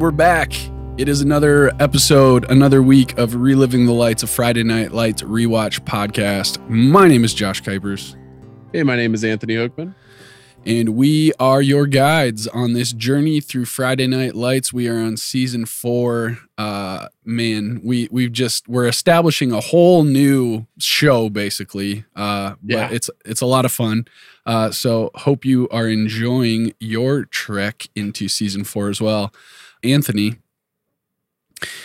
And we're back. It is another episode, another week of Reliving the Lights, a Friday Night Lights rewatch podcast. My name is Josh Kuipers, Hey, my name is Anthony Hookman. and we are your guides on this journey through Friday Night Lights. We are on season four. Uh, man, we we've just we're establishing a whole new show, basically. Uh, but Yeah. it's it's a lot of fun. Uh, so hope you are enjoying your trek into season four as well, Anthony.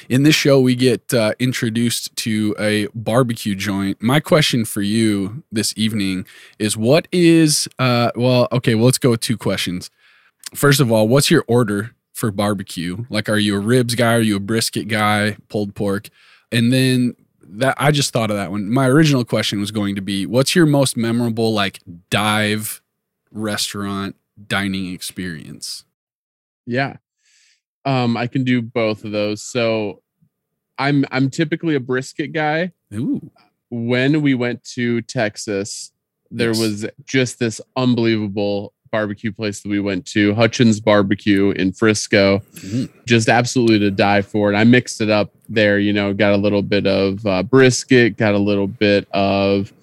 In this show, we get uh, introduced to a barbecue joint. My question for you this evening is what is, uh, well, okay, well, let's go with two questions. First of all, what's your order for barbecue? Like, are you a ribs guy? Are you a brisket guy? Pulled pork? And then that I just thought of that one. My original question was going to be what's your most memorable, like, dive restaurant dining experience? Yeah. Um, I can do both of those. So I'm I'm typically a brisket guy. Ooh. When we went to Texas, there Yes. was just this unbelievable barbecue place that we went to, Hutchins Barbecue in Frisco. Mm. Just absolutely to die for. And I mixed it up there, you know, got a little bit of uh, brisket, got a little bit of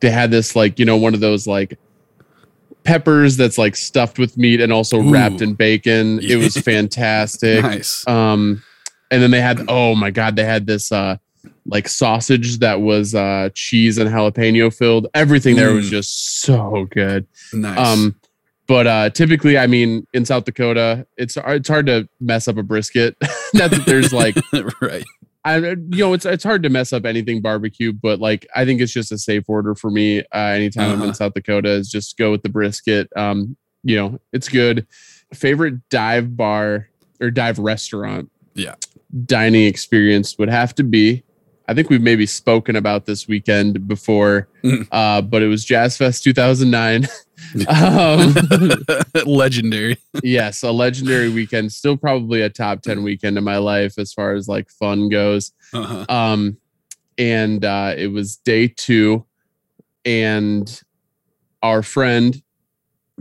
they had this like, you know, one of those like peppers that's like stuffed with meat and also wrapped in bacon. It was fantastic. Nice. Um, and then they had oh my god, they had this uh like sausage that was uh cheese and jalapeno filled. Everything there was Mm. just so good. Nice. Um, but uh typically, I mean, in South Dakota, it's it's hard to mess up a brisket. Not that there's like right. I you know it's it's hard to mess up anything barbecue, but like I think it's just a safe order for me. Uh, anytime I'm Uh-huh. in South Dakota, is just go with the brisket. Um, you know, it's good. Favorite dive bar or dive restaurant? Yeah. dining experience would have to be. I think we've maybe spoken about this weekend before, Mm. uh, but it was Jazz Fest 2009. um, Legendary. yes, a legendary weekend. Still probably a top 10 weekend in my life as far as like fun goes. Uh-huh. Um, and uh, it was day two, and our friend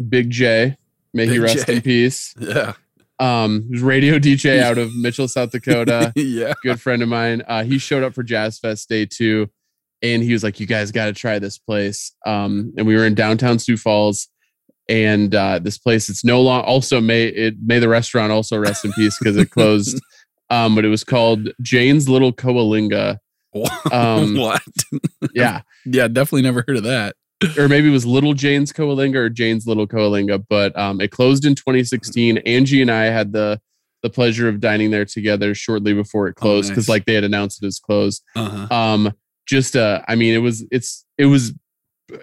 Big J, may he rest J. in peace. Yeah. Um, was radio DJ out of Mitchell, South Dakota. yeah. Good friend of mine. Uh, he showed up for Jazz Fest day two, and he was like, "You guys got to try this place." Um, and we were in downtown Sioux Falls, and uh, this place it's no long. Also, may it may the restaurant also rest in peace because it closed. um, but it was called Jane's Little Coalinga. Um, what? Yeah, Yeah, definitely never heard of that. or maybe it was Little Jane's Coalinga or Jane's Little Coalinga. But um, it closed in 2016. Angie and I had the the pleasure of dining there together shortly before it closed because nice. like they had announced it was closed. Uh-huh. um just uh i mean it was it's it was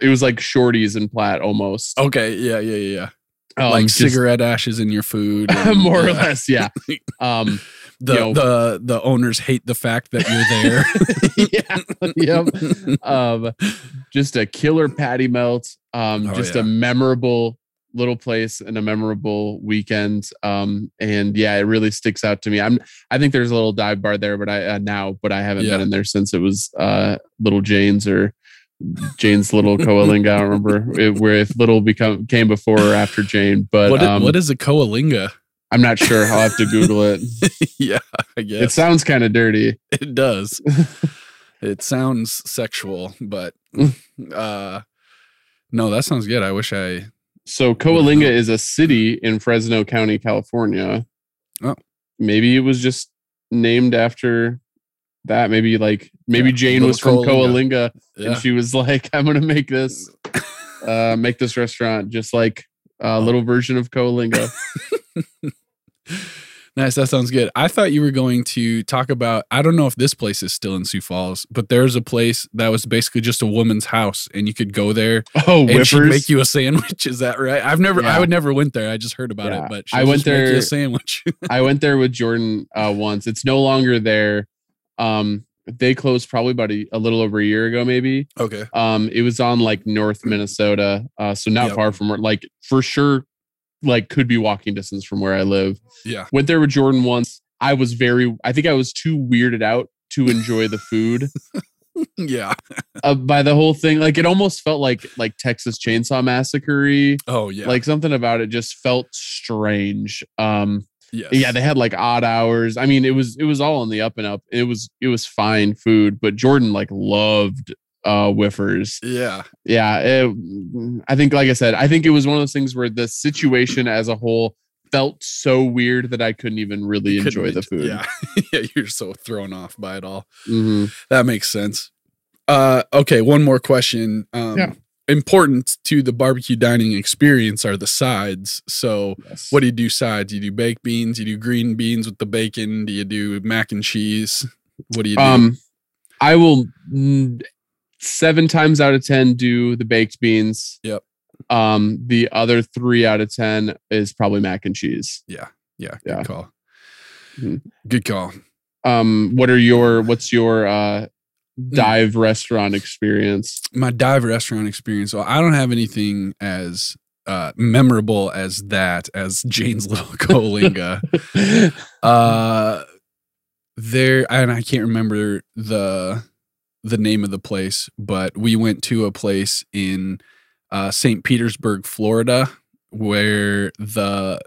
it was like shorties and plat almost Okay. Yeah, yeah, yeah, yeah. Um, like just- cigarette ashes in your food. and- more or less yeah um The the the owners hate the fact that you're there. yeah yep um just a killer patty melt um Oh, just yeah. a memorable little place and a memorable weekend um and yeah it really sticks out to me i'm i think there's a little dive bar there but i uh, now but i haven't Yeah. been in there since it was uh little jane's or Jane's little coalinga. I don't remember it, where if little become came before or after Jane, but what, um, what is a coalinga? I'm not sure. I'll have to Google it. yeah, I guess. It sounds kind of dirty. it does. it sounds sexual, but uh no, that sounds good. I wish I So Coalinga is a city in Fresno County, California. Oh. Maybe it was just named after that. Maybe like maybe Yeah, Jane was from Coalinga. Coalinga yeah. and she was like, I'm gonna make this uh make this restaurant just like a little version of Coalinga. Nice. That sounds good. I thought you were going to talk about. I don't know if this place is still in Sioux Falls, but there's a place that was basically just a woman's house, and you could go there Oh, and she'd make you a sandwich. Is that right? I've never. I would never went there. I just heard about Yeah. it, but I went there- a sandwich. I went there with Jordan uh, once. It's no longer there. Um, they closed probably about a, a little over a year ago, maybe. okay. Um, it was on like North Minnesota, uh, so not Yep. far from where, like for sure, like could be walking distance from where I live. Yeah. Went there with Jordan once. I was very, I think I was too weirded out to enjoy the food Yeah. uh, by the whole thing. Like it almost felt like like Texas Chainsaw Massacre. Oh yeah. Like something about it just felt strange. Um, Yes. yeah, they had like odd hours. I mean, it was it was all on the up and up. It was it was fine food, but Jordan like loved uh whiffers. Yeah. Yeah, it, I think like I said, I think it was one of those things where the situation as a whole felt so weird that I couldn't even really Couldn't enjoy the food. Yeah. yeah. You're so thrown off by it all. Mhm. That makes sense. Uh, okay, one more question. Um, Yeah. Important to the barbecue dining experience are the sides. So, Yes. what do you do sides? You do baked beans? You do green beans with the bacon? Do you do mac and cheese? What do you do? Um, I will seven times out of ten do the baked beans. Yep. Um, the other three out of ten is probably mac and cheese. yeah, Yeah. good yeah. call. Mhm. Good call. Um, what are your what's your uh Hmm. dive restaurant experience? My dive restaurant experience. Well, I don't have anything as uh, memorable as that as Jane's Little Coalinga. uh there and i can't remember the the name of the place but we went to a place in uh st petersburg florida where the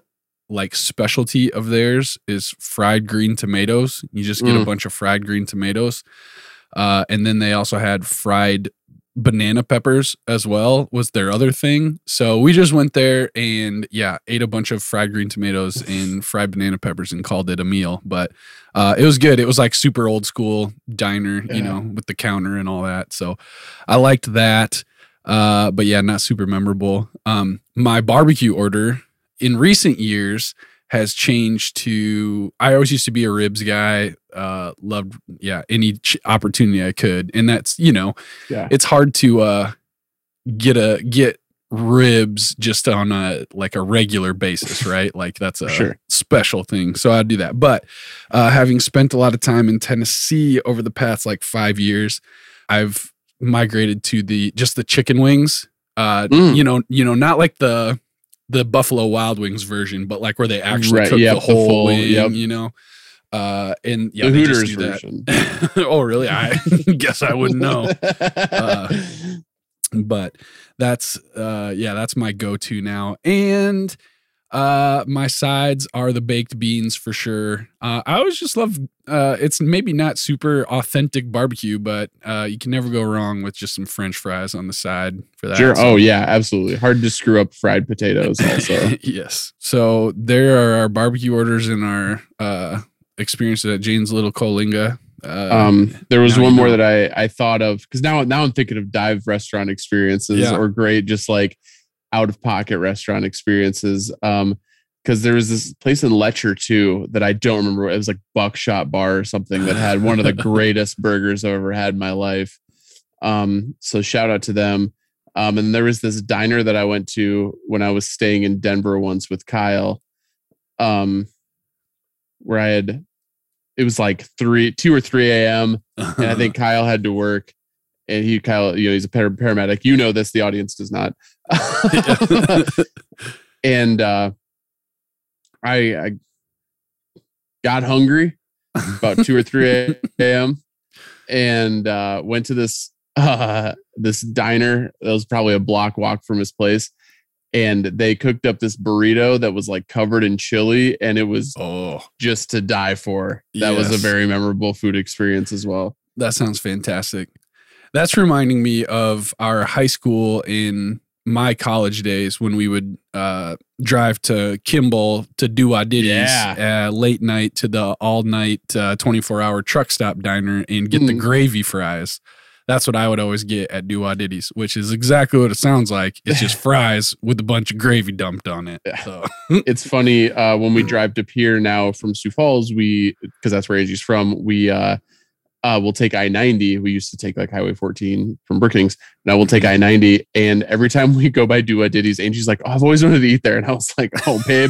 like specialty of theirs is fried green tomatoes you just get a Mm. bunch of fried green tomatoes uh and then they also had fried banana peppers as well was their other thing. So we just went there and yeah ate a bunch of fried green tomatoes and fried banana peppers and called it a meal. But uh, it was good. It was like super old school diner you know with the counter and all that. So i liked that. Uh, but yeah not super memorable. Um, my barbecue order in recent years has changed to i always used to be a ribs guy uh loved yeah any ch- opportunity i could and that's you know Yeah. it's hard to uh get a get ribs just on a like a regular basis right like that's a Sure. special thing so i'd do that but uh having spent a lot of time in tennessee over the past like five years i've migrated to the just the chicken wings uh Mm. you know you know not like the the buffalo wild wings version but like where they actually Right, cook yep, the the whole full- wing yep. you know? Uh and yeah the Hooters version. oh really? I guess i wouldn't know. Uh, but that's uh yeah that's my go-to now. And uh my sides are the baked beans for sure uh i always just love uh it's maybe not super authentic barbecue but uh you can never go wrong with just some french fries on the side for that sure. So- Oh yeah, absolutely. Hard to screw up fried potatoes. Also, yes so there are our barbecue orders and our uh experiences at jane's little coalinga uh um, there was one more know. that I I thought of because now now I'm thinking of dive restaurant experiences Yeah. or great just like out of pocket restaurant experiences. Um, because there was this place in Letcher too that I don't remember. It was like Buckshot Bar or something that had one of the greatest burgers I've ever had in my life. Um, so shout out to them. Um, and there was this diner that I went to when I was staying in Denver once with Kyle. Um, where I had it was like three, two or three a.m. and I think Kyle had to work. And he, Kyle, you know, he's a par- paramedic. You know this, the audience does not. and uh, I, I got hungry about two or three a.m. and uh, went to this uh, this diner that was probably a block walk from his place. And they cooked up this burrito that was like covered in chili, and it was oh just to die for. That was a very memorable food experience as well. That sounds fantastic. That's reminding me of our high school in my college days when we would uh, drive to Kimball to do our ditties Yeah. uh, late night to the all night uh, 24 hour truck stop diner and get the Mm. gravy fries. That's what I would always get at Do Ditties, which is exactly what it sounds like. It's just fries with a bunch of gravy dumped on it. Yeah. So It's funny uh, when we drive to Pierre now from Sioux Falls, we because that's where Angie's from. We uh, will take I ninety. We used to take like Highway fourteen from Brookings. Now we'll take I ninety, and every time we go by Dua Diddy's, Angie's like, "Oh, I've always wanted to eat there," and I was like, "Oh, babe,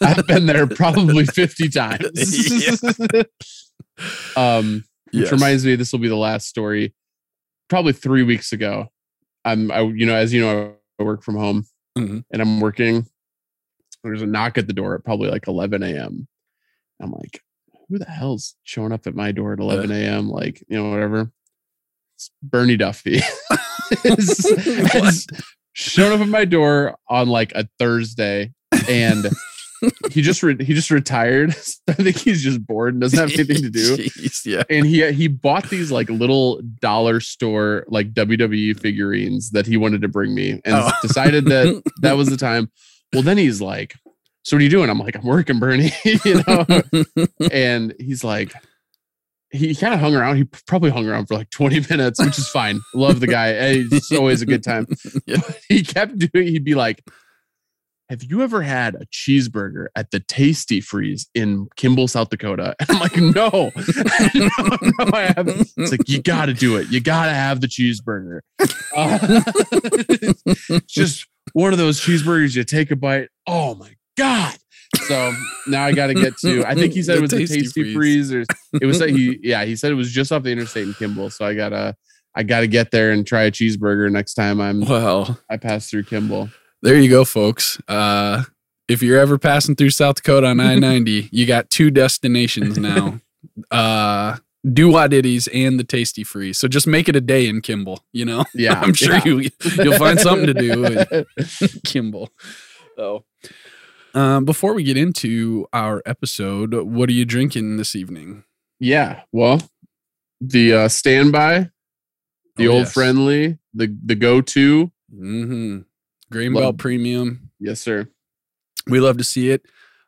I've been there probably fifty times." um, which reminds me, this will be the last story. Probably three weeks ago, I'm, I, you know, as you know, I work from home, Mhm. and I'm working. There's a knock at the door at probably like 11 a.m. I'm like, who the hell's showing up at my door at 11 a.m. Like, you know, whatever. It's Bernie Duffy. It's- showing up at my door on like a Thursday, and he just re- he just retired. I think he's just bored and doesn't have anything to do. Jeez, yeah. And he he bought these like little dollar store like WWE figurines that he wanted to bring me, and Oh. decided that that was the time. Well, then he's like, "So what are you doing?" I'm like, "I'm working, Bernie," you know. and he's like, he kind of hung around. He probably hung around for like 20 minutes, which is fine. Love the guy. It's always a good time. Yeah. He kept doing. He'd be like, "Have you ever had a cheeseburger at the Tastee Freez in Kimball, South Dakota?" And I'm like, "No, no, no, I haven't." It's like you got to do it. You got to have the cheeseburger. Uh, just one of those cheeseburgers. You take a bite. Oh my god! So now I got to get to. I think he said it was Tasty the Tastee Freez. Freeze, or it was that he. Yeah, he said it was just off the interstate in Kimball. So I gotta. I got to get there and try a cheeseburger next time I'm well, I pass through Kimball. there you go, folks. Uh, if you're ever passing through South Dakota on I 90, you got two destinations now. Uh, do Ditties and the Tasty Free. So just make it a day in Kimball, you know? Yeah, I'm sure yeah. you, you'll find something to do in Kimball. So, um, before we get into our episode, what are you drinking this evening? yeah. Well, the uh, standby, the Oh, old yes. friendly, the the go to. Mm-hmm. Grain Love- Belt Premium. Yes, sir. We love to see it.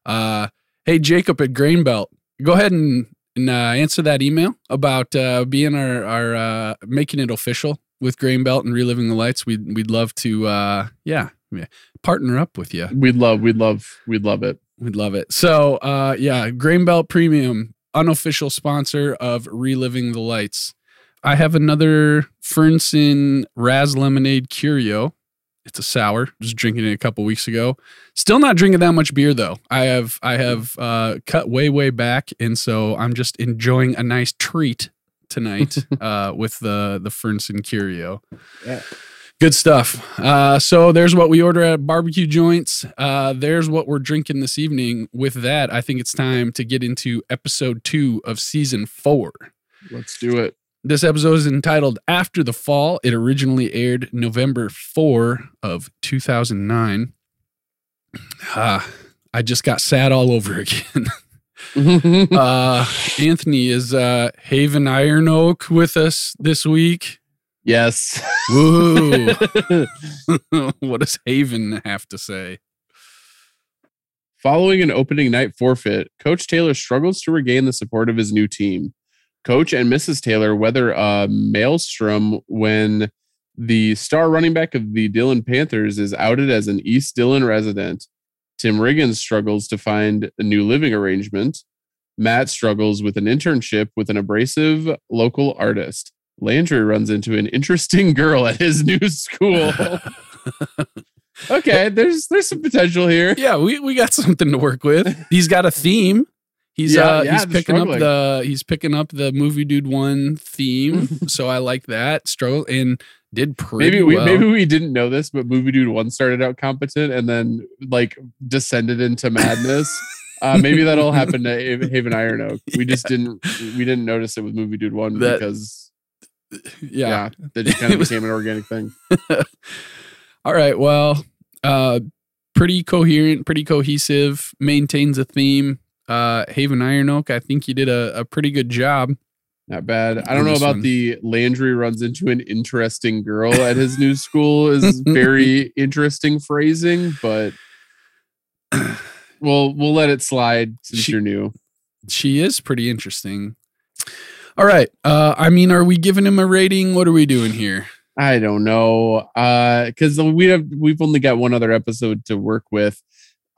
Uh, hey, Jacob at Grain Belt, go ahead and, and uh, answer that email about uh, being our, our uh, making it official with Grain Belt and reliving the lights. We'd, we'd love to, uh, yeah, yeah, partner up with you. We'd love, we'd love, we'd love it. We'd love it. So, uh, yeah, Grain Belt Premium, unofficial sponsor of Reliving the Lights. I have another Fernson Raz Lemonade Curio. It's a sour. Just drinking it a couple weeks ago. Still not drinking that much beer though. I have I have uh, cut way way back, and so I'm just enjoying a nice treat tonight uh, with the the Fernson Curio. Yeah. Good stuff. Uh, so there's what we order at barbecue joints. Uh, there's what we're drinking this evening. With that, I think it's time to get into episode two of season four. Let's do it. This episode is entitled After the Fall. It originally aired November 4 of 2009. Ah, I just got sad all over again. uh, Anthony is uh, Haven Iron Oak with us this week. Yes. Woo! what does Haven have to say? Following an opening night forfeit, Coach Taylor struggles to regain the support of his new team. Coach and Mrs. Taylor weather a maelstrom when the star running back of the Dillon Panthers is outed as an East Dillon resident. Tim Riggins struggles to find a new living arrangement. Matt struggles with an internship with an abrasive local artist. Landry runs into an interesting girl at his new school. okay, there's there's some potential here. yeah, we, we got something to work with. He's got a theme. He's Yeah, uh yeah, he's picking up the he's picking up the movie dude one theme. so I like that. Struggle and did pretty Maybe we well. maybe we didn't know this, but Movie Dude One started out competent and then like descended into madness. uh, maybe that'll happen to Haven Iron Oak. We just didn't we didn't notice it with Movie Dude One That- because yeah. yeah, that just kind of became an organic thing. All right. Well, uh pretty coherent, pretty cohesive, maintains a theme. Uh Haven Iron Oak, I think you did a, a pretty good job. Not bad. I don't know about one. the Landry runs into an interesting girl at his new school is very interesting phrasing, but we'll we'll let it slide since She- you're new. She is pretty interesting. All right. Uh I mean, are we giving him a rating? What are we doing here? I don't know. Uh because we have we've only got one other episode to work with.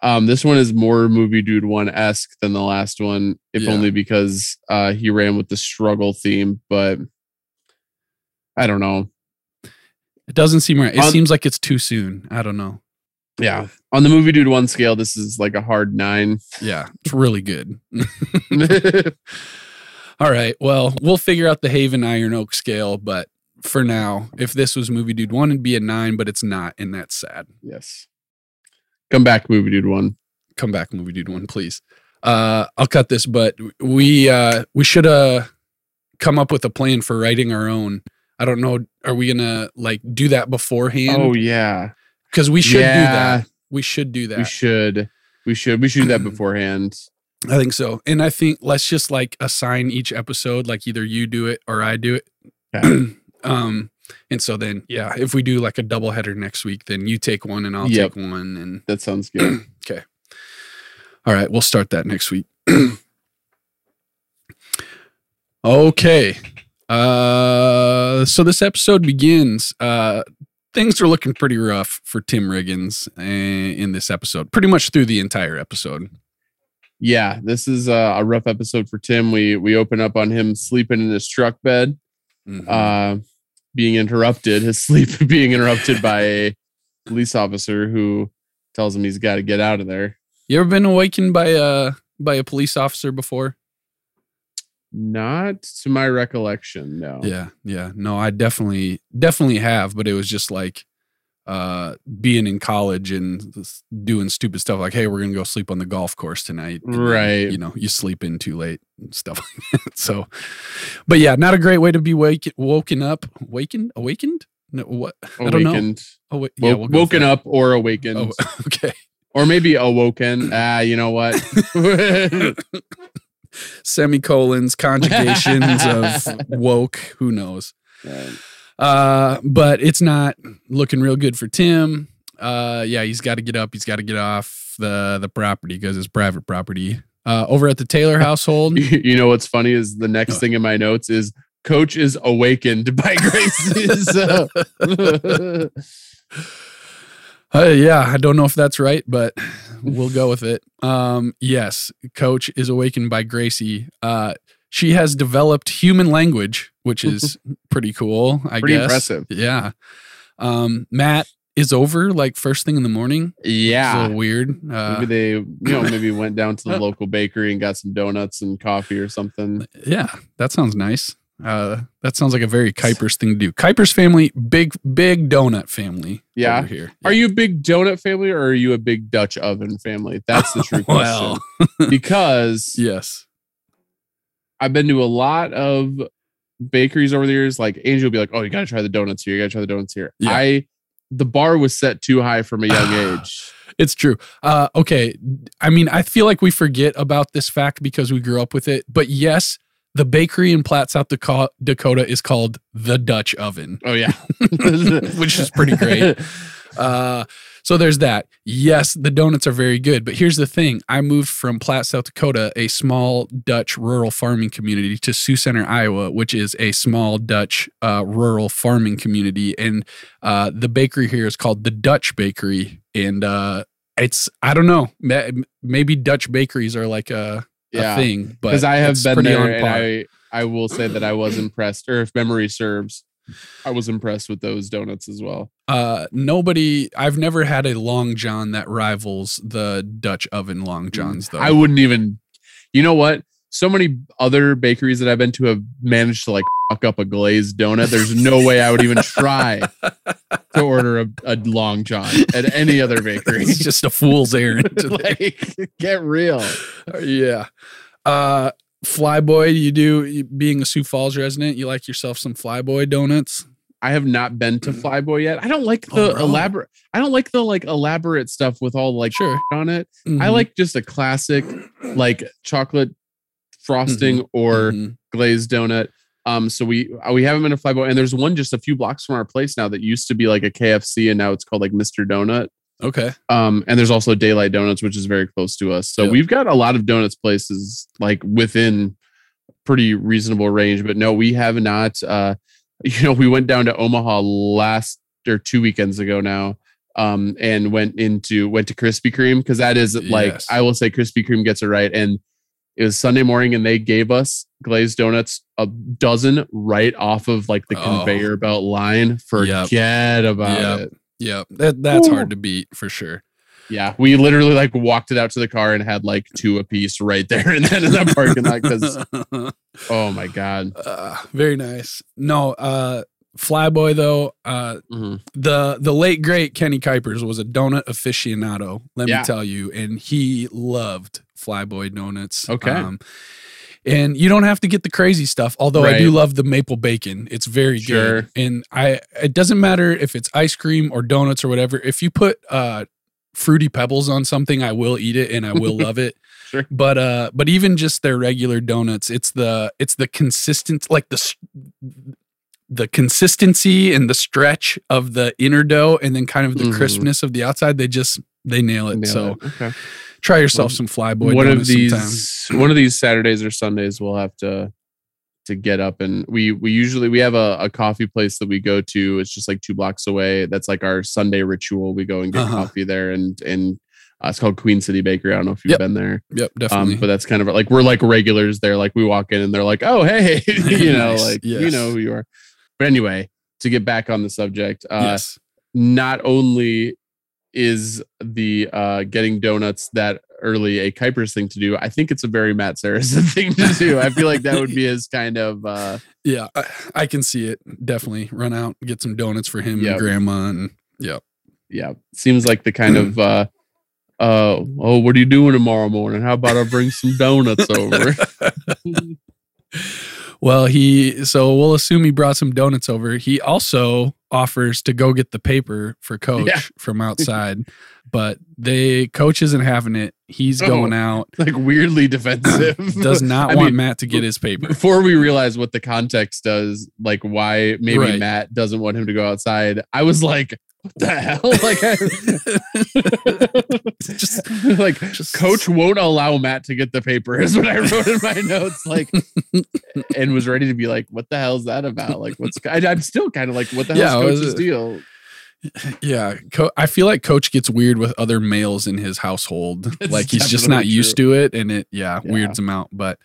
Um, this one is more movie dude one esque than the last one, if Yeah. only because uh he ran with the struggle theme, but I don't know. It doesn't seem right. It On- seems like it's too soon. I don't know. Yeah. On the movie dude one scale, this is like a hard nine. Yeah, it's really good. All right. Well, we'll figure out the Haven Iron Oak scale, but for now, if this was movie dude one, it'd be a nine, but it's not, and that's sad. yes. Come back, movie dude one. Come back, movie dude one, please. Uh, I'll cut this, but we uh we should uh come up with a plan for writing our own. I don't know. Are we gonna like do that beforehand? Oh yeah. because we should do that. We should do that. We should. We should we should do that beforehand. I think so. And I think let's just like assign each episode, like either you do it or I do it. Okay. um, and so then, yeah, if we do like a double header next week, then you take one and I'll Yep. take one. And That sounds good. Okay. All right, we'll start that next week. okay. Uh, so this episode begins. Uh, things are looking pretty rough for Tim Riggins uh, in this episode, pretty much through the entire episode. Yeah, this is a, a rough episode for Tim. We we open up on him sleeping in his truck bed, Mhm. uh, being interrupted, his sleep being interrupted by a police officer who tells him he's got to get out of there. you ever been awakened by a by a police officer before? Not to my recollection, no. Yeah, yeah. No, I definitely definitely have, but it was just like uh being in college and doing stupid stuff like, hey, we're gonna go sleep on the golf course tonight. And then, Right. you know, you sleep in too late and stuff like that. So but yeah, not a great way to be wake, woken up. Wakened? Awakened? No, what? I don't know. Awakened, Oh, yeah, we'll woken up or awakened, Oh, okay. or maybe awoken. Ah, you know what? Semicolons, conjugations of woke, who knows. Right. Uh, but it's not looking real good for Tim. Uh, yeah, he's got to get up. He's got to get off the the property because it's private property. Uh, over at the Taylor household. you know what's funny is the next thing in my notes is coach is awakened by Gracie. Uh, yeah, I don't know if that's right, but we'll go with it. Um, yes, Coach is awakened by Gracie. Uh, she has developed human language, which is pretty cool. I guess. Pretty guess. impressive. Yeah. Um, Matt is over like first thing in the morning. It's a yeah. little weird. Uh, Maybe they, you know, maybe went down to the local bakery and got some donuts and coffee or something. Yeah, that sounds nice. Uh, that sounds like a very Kuipers thing to do. Kuipers family, big, big donut family. Yeah. over here. Are you a big donut family or are you a big Dutch oven family? That's the true question. Because yes. I've been to a lot of bakeries over the years. Like Angel will be like, "Oh, you got to try the donuts here. You got to try the donuts here." Yeah. I the bar was set too high from a young age. It's true. Uh, okay. I mean, I feel like we forget about this fact because we grew up with it. But yes, the bakery in Platte, South Dakota is called the Dutch Oven, Oh yeah, which is pretty great. Uh, so there's that. Yes, the donuts are very good. But here's the thing I moved from Platte, South Dakota, a small Dutch rural farming community, to Sioux Center, Iowa, which is a small Dutch uh, rural farming community. And uh, the bakery here is called the Dutch Bakery. And uh, it's, I don't know, maybe Dutch bakeries are like a, a thing. But Because I have been there, and. I I will say that I was impressed, or if memory serves, I was impressed with those donuts as well. uh nobody i've never had a long john that rivals the dutch oven long johns though Mm. I wouldn't even. You know what? So many other bakeries that I've been to have managed to like fuck up a glazed donut. There's no way I would even try to order a, a long john at any other bakery. it's just a fool's errand like, get real. yeah uh flyboy you do being a sioux falls resident you like yourself some flyboy donuts I have not been to Flyboy yet. I don't like the Oh, elaborate. I don't like the like elaborate stuff with all like sure on it. I Mhm, like just a classic like chocolate frosting or mhm. glazed donut. Um, so we uh, we haven't been to Flyboy, and there's one just a few blocks from our place now that used to be like a KFC, and now it's called like Mr. Donut. Okay Um, and there's also Daylight Donuts, which is very close to us. So Yep. we've got a lot of donuts places like within pretty reasonable range. But no, we have not. Uh, you know, we went down to Omaha last or two weekends ago now. Um, and went into went to Krispy Kreme because that is like Yes. I will say Krispy Kreme gets it right. And it was Sunday morning, and they gave us glazed donuts a dozen right off of like the Oh. conveyor belt line. Forget about Yep. it. Yeah that, that's Ooh. hard to beat for sure Yeah, we literally like walked it out to the car and had like two a piece right there and then in that parking lot because oh my god. uh, very nice no uh flyboy though uh Mhm. the the late great Kenny Kuipers was a donut aficionado. Let Yeah. me tell you, and he loved Flyboy donuts. Um, Okay. And you don't have to get the crazy stuff. Although I do love the maple bacon, it's very Sure. good. And I, it doesn't matter if it's ice cream or donuts or whatever. If you put uh fruity pebbles on something, I will eat it and I will love it. Sure. But uh, but even just their regular donuts, it's the it's the consistent like the the consistency and the stretch of the inner dough, and then kind of the Mhm. crispness of the outside. They just they nail it. Nailed so it. okay. Try yourself some flyboy one of these sometime. one of these Saturdays or Sundays we'll have to to get up and we we usually we have a, a coffee place that we go to. It's just like two blocks away. That's like our Sunday ritual. We go and get Uh-huh. coffee there and and uh, it's called Queen City Bakery. I don't know if you've Yep. been there. Yep, definitely. Um, but that's kind of like we're like regulars there. Like we walk in and they're like, "Oh, hey," you know, Nice. like you know who you are. But anyway, to get back on the subject, uh, yes. not only is the uh, getting donuts that early a Kuipers thing to do, I think it's a very Matt Saracen thing to do. I feel like that would be his kind of uh, Yeah, I, I can see it. Definitely run out, get some donuts for him Yep. and grandma, and yeah. yeah, seems like the kind of uh, uh, oh, what are you doing tomorrow morning? How about I bring some donuts over? Well, he so we'll assume he brought some donuts over. He also offers to go get the paper for coach Yeah. from outside, but they coach isn't having it. He's Oh. going out. like weirdly defensive. Does not I want mean, Matt to get his paper. before we realize what the context does, like why maybe Right. Matt doesn't want him to go outside, I was like, what the hell? Like, Just- like just- coach won't allow Matt to get the paper, is what I wrote in my notes. Like, and was ready to be like, what the hell is that about? Like, what's I, I'm still kind of like, what the hell is coach's deal? Yeah, Co- I feel like Coach gets weird with other males in his household. That's like he's just not definitely used to it, and it yeah, Yeah. weirds him out. But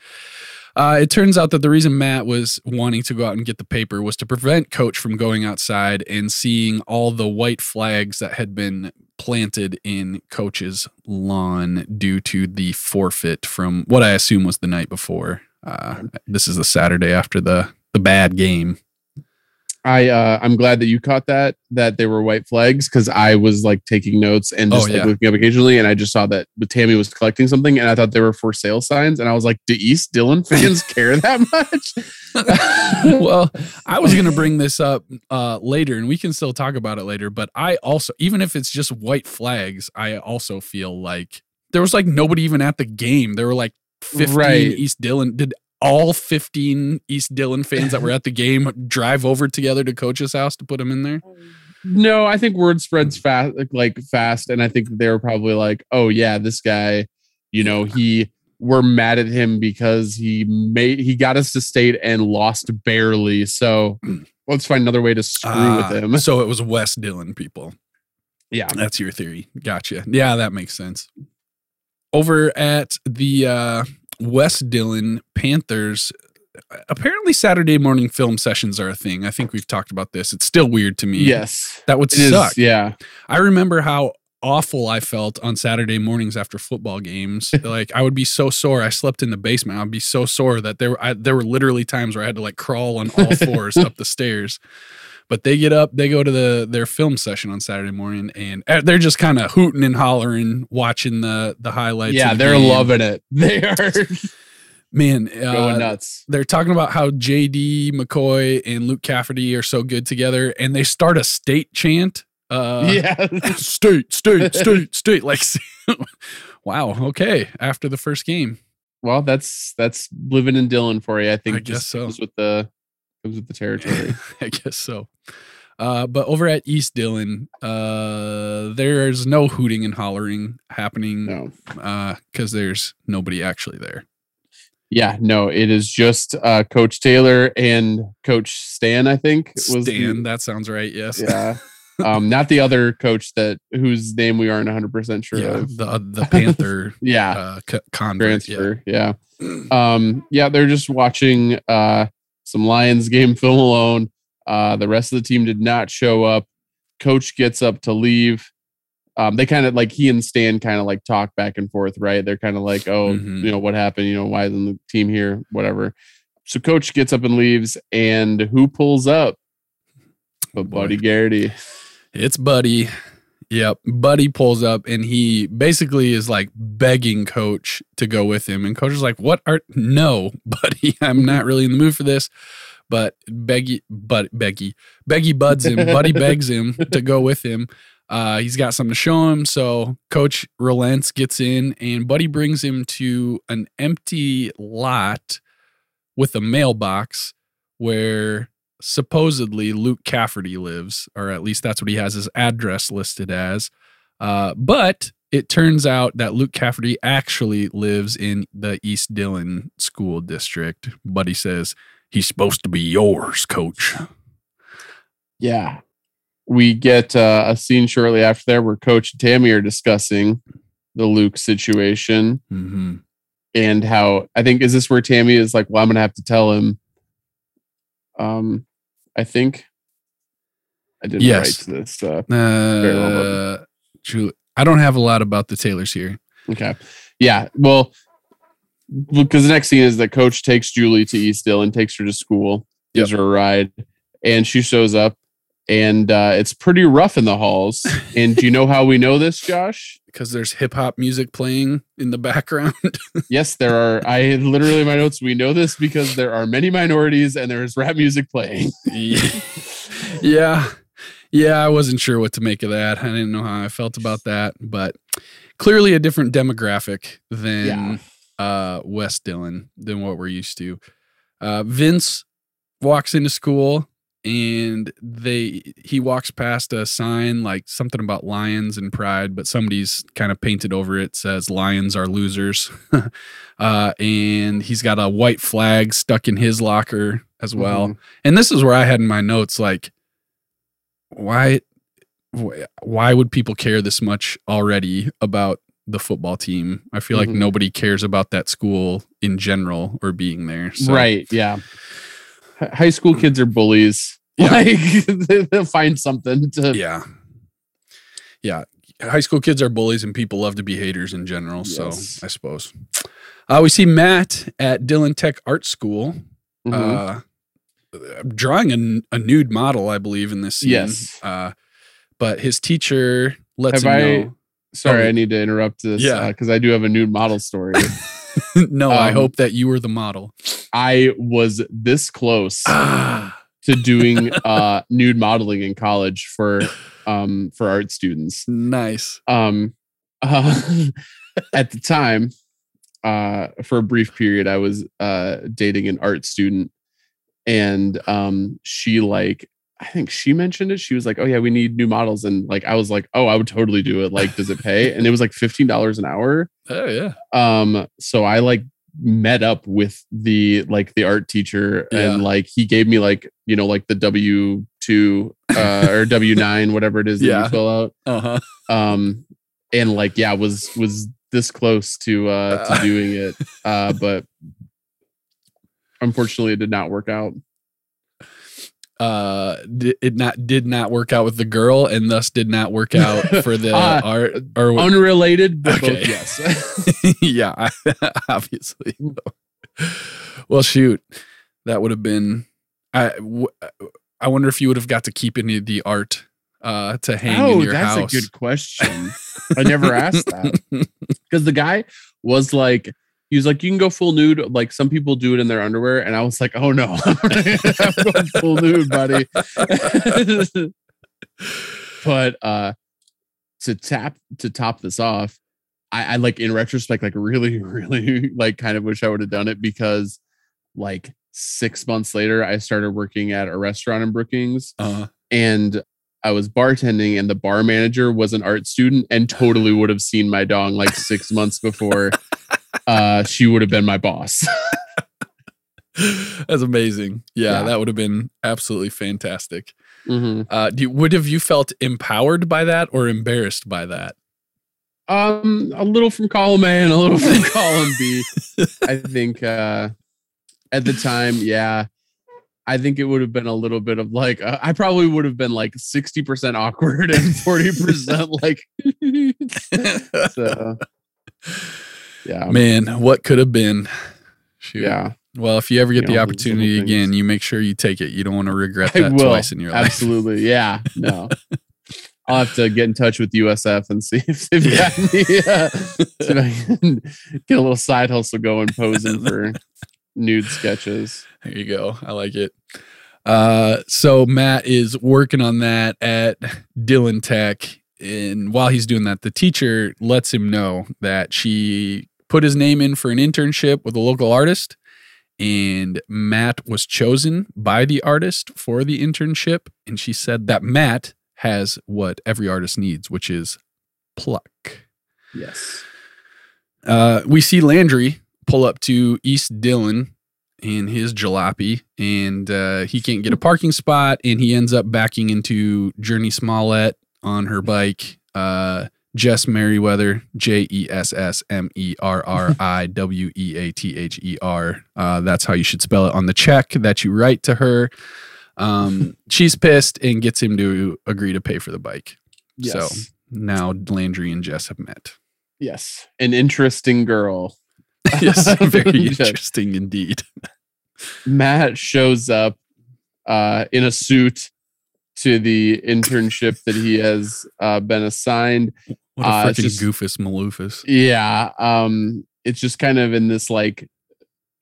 uh, it turns out that the reason Matt was wanting to go out and get the paper was to prevent Coach from going outside and seeing all the white flags that had been planted in Coach's lawn due to the forfeit from what I assume was the night before. Uh, this is the Saturday after the the bad game. I uh I'm glad that you caught that that they were white flags because I was like taking notes and Oh, just like looking up occasionally and I just saw that Tammy was collecting something and I thought they were for sale signs and I was like, do East Dillon fans care that much? well, I was going to bring this up uh, later, and we can still talk about it later. But I also, even if it's just white flags, I also feel like there was like nobody even at the game. There were like 15 Right. East Dillon. Did all 15 East Dillon fans that were at the game drive over together to coach's house to put him in there? no, I think word spreads fast like fast and I think they were probably like, oh yeah, this guy, you know, he we're mad at him because he made he got us to state and lost barely. So let's find another way to screw Ah, with him. So it was West Dillon people. Yeah. That's your theory. Gotcha. Yeah, that makes sense. Over at the uh, West Dillon Panthers, apparently Saturday morning film sessions are a thing. I think we've talked about this. It's still weird to me. Yes. That would It is, suck. yeah. I remember how awful I felt on Saturday mornings after football games. like I would be so sore. I slept in the basement. I'd be so sore that there were I, there were literally times where I had to like crawl on all fours up the stairs. But they get up, they go to the their film session on Saturday morning, and uh, they're just kind of hooting and hollering, watching the the highlights. Yeah, the they're game. loving it. They are man. going Uh, nuts. they're talking about how JD McCoy and Luke Cafferty are so good together, and they start a state chant. Uh, yeah. state, state, state, state. Like, wow. Okay. After the first game, Well, that's that's living in Dillon for you. I think I guess just so. with the comes with the territory. I guess so. Uh, but over at East Dillon, uh, there's no hooting and hollering happening no. because there's nobody actually there. Yeah, no, it is just uh Coach Taylor and Coach Stan, I think. was the- Stan, that sounds right. Yes. yeah. Um, not the other coach that whose name we aren't 100 percent sure Yeah, of. the uh, the Panther Yeah, uh, co- convert. Yeah. Yeah. Um, yeah, they're just watching uh some Lions game film alone. Uh, the rest of the team did not show up. Coach gets up to leave. Um, they kind of like he and Stan kind of like talk back and forth, right? They're kind of like, oh, Mhm. you know, what happened? You know, why isn't the team here? Whatever. So coach gets up and leaves, and who pulls up? But. Buddy Garrity. It's Buddy. Yep. Buddy pulls up and he basically is like begging coach to go with him. And coach is like, What are no, buddy, I'm not really in the mood for this. But Beggy but Beggy. Beggy buds him. Buddy begs him to go with him. Uh, he's got something to show him. So coach relents, gets in, and Buddy brings him to an empty lot with a mailbox where supposedly Luke Cafferty lives, or at least that's what he has his address listed as. Uh, but it turns out that Luke Cafferty actually lives in the East Dillon School District. Buddy says he's supposed to be yours, coach. Yeah. We get uh, a scene shortly after there where Coach and Tammy are discussing the Luke situation Mm-hmm. and how I think is this where Tammy is like, well, I'm gonna have to tell him. Um, I think I didn't Yes. write this. Uh, Uh, Julie, I don't have a lot about the Taylors here. okay, yeah. Well, because the next scene is that Coach takes Julie to East Dillon, takes her to school, gives her a ride, and she shows up, and uh, it's pretty rough in the halls. and do you know how we know this, Josh? Because there's hip hop music playing in the background. Yes, there are. I literally my notes. We know this because there are many minorities and there is rap music playing. yeah. Yeah, I wasn't sure what to make of that. I didn't know how I felt about that, but clearly a different demographic than uh West Dillon than what we're used to. Uh Vince walks into school and they he walks past a sign like something about lions and pride, but somebody's kind of painted over it says lions are losers. uh and he's got a white flag stuck in his locker as well. Mhm. And this is where I had in my notes like why why would people care this much already about the football team? I feel like Mhm. nobody cares about that school in general or being there. So, Right. Yeah. High school kids are bullies. Yeah. Like they'll find something to. Yeah. Yeah. High school kids are bullies and people love to be haters in general. Yes. So I suppose. Uh, we see Matt at Dillon Tech Art School Mhm. uh, drawing a, a nude model, I believe, in this scene. Yes. Uh, but his teacher lets Have him I- know. Sorry, oh, I need to interrupt this. Yeah. Because I do have a nude model story. no, I um, hope that you were the model. I was this close Ah, to doing uh, nude modeling in college for um, for art students. nice. um uh, at the time uh for a brief period i was uh dating an art student and um she like i think she mentioned it she was like oh yeah we need new models and like i was like oh i would totally do it like does it pay and it was like $15 an hour Oh yeah. um so i like met up with the like the art teacher Yeah. and like he gave me like you know like the w2 uh or w9 whatever it is that Yeah. you fill out Uh huh. um and like yeah was was this close to uh to Uh. doing it uh but unfortunately it did not work out Uh, it not did not work out with the girl, and thus did not work out for the Uh, art. Or what- unrelated but Okay. both yes yeah, obviously. well, shoot, that would have been. I w- I wonder if you would have got to keep any of the art uh, to hang in oh your that's house. That's a good question i never asked that because the guy was like he was like you can go full nude. Like some people do it in their underwear and i was like oh no. I'm going full nude buddy. But uh to tap to top this off I, I like in retrospect like really really like kind of wish i would have done it because like six months later i started working at a restaurant in brookings Uh, and I was bartending, and the bar manager was an art student and totally would have seen my dong like six months before uh, she would have been my boss. that's amazing. Yeah, Yeah. that would have been absolutely fantastic. Mhm. Uh, do you, would have you felt empowered by that or embarrassed by that? Um, a little from column A and a little from column B. I think uh, at the time, yeah, I think it would have been a little bit of like uh, I probably would have been like sixty percent awkward and forty percent like. so, yeah, Man, what could have been? Shoot. yeah. Well, if you ever get You the know, opportunity again, you make sure you take it. You don't want to regret that twice in your life. Absolutely. Yeah. No. I'll have to get in touch with USF and see if they've got me. Uh, if I can get a little side hustle going, posing for nude sketches. There you go. I like it. Uh, so Matt is working on that at Dillon Tech. and while he's doing that, the teacher lets him know that she put his name in for an internship with a local artist, and Matt was chosen by the artist for the internship. And she said that Matt has what every artist needs, which is pluck. Yes. Uh, we see Landry pull up to East Dillon in his jalopy, and uh, he can't get a parking spot, and he ends up backing into Jurnee Smollett on her bike. Uh, Jess Merriweather, J E S S M E R R I W E A T H E R. Uh, that's how you should spell it on the check that you write to her. Um, she's pissed and gets him to agree to pay for the bike. Yes. So now Landry and Jess have met. yes. An interesting girl. yes, very interesting indeed. Matt shows up uh, in a suit to the internship that he has uh, been assigned. What a Uh, freaking just- goofus maloofus. Yeah. Um, it's just kind of in this like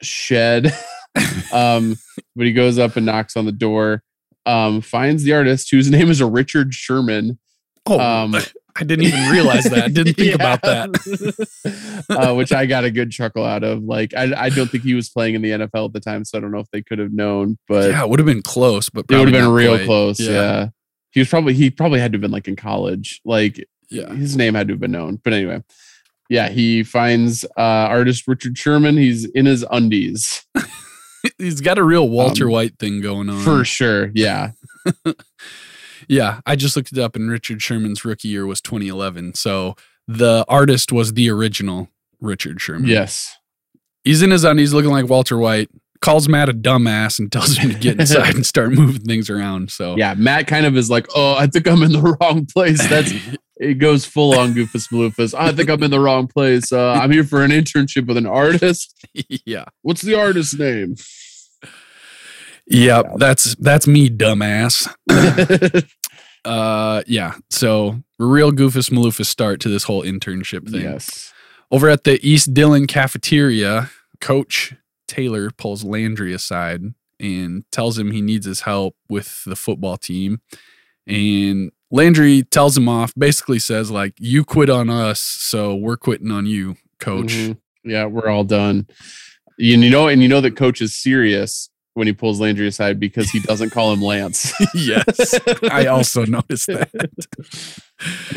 shed. um, but he goes up and knocks on the door, um, finds the artist whose name is a Richard Sherman. Oh, Um, I didn't even realize that. Didn't think about that. uh, which I got a good chuckle out of. Like, I, I don't think he was playing in the NFL at the time, so I don't know if they could have known, but yeah, it would have been close, but it would have been real close. Yeah. He was probably he probably had to have been like in college. Like yeah. his name had to have been known. But anyway, yeah, he finds uh artist Richard Sherman. He's in his undies He's got a real Walter Um, White thing going on. for sure. Yeah. Yeah, I just looked it up, and Richard Sherman's rookie year was 2011. So the artist was the original Richard Sherman. Yes. he's in his undies, looking like Walter White. Calls Matt a dumbass and tells him to get inside and start moving things around. So Yeah. Matt kind of is like, oh, I think I'm in the wrong place. That's it goes full on goofus maloofus. I think I'm in the wrong place. Uh, I'm here for an internship with an artist. yeah, What's the artist's name? Yeah, that's that's me, dumbass. uh, yeah. So real goofus maloofus start to this whole internship thing. yes. Over at the East Dillon cafeteria, Coach Taylor pulls Landry aside and tells him he needs his help with the football team. And Landry tells him off, basically says, like, you quit on us, so we're quitting on you, coach. Mhm. Yeah, we're all done. And you know, and you know that coach is serious when he pulls Landry aside because he doesn't call him Lance. yes. I also noticed that.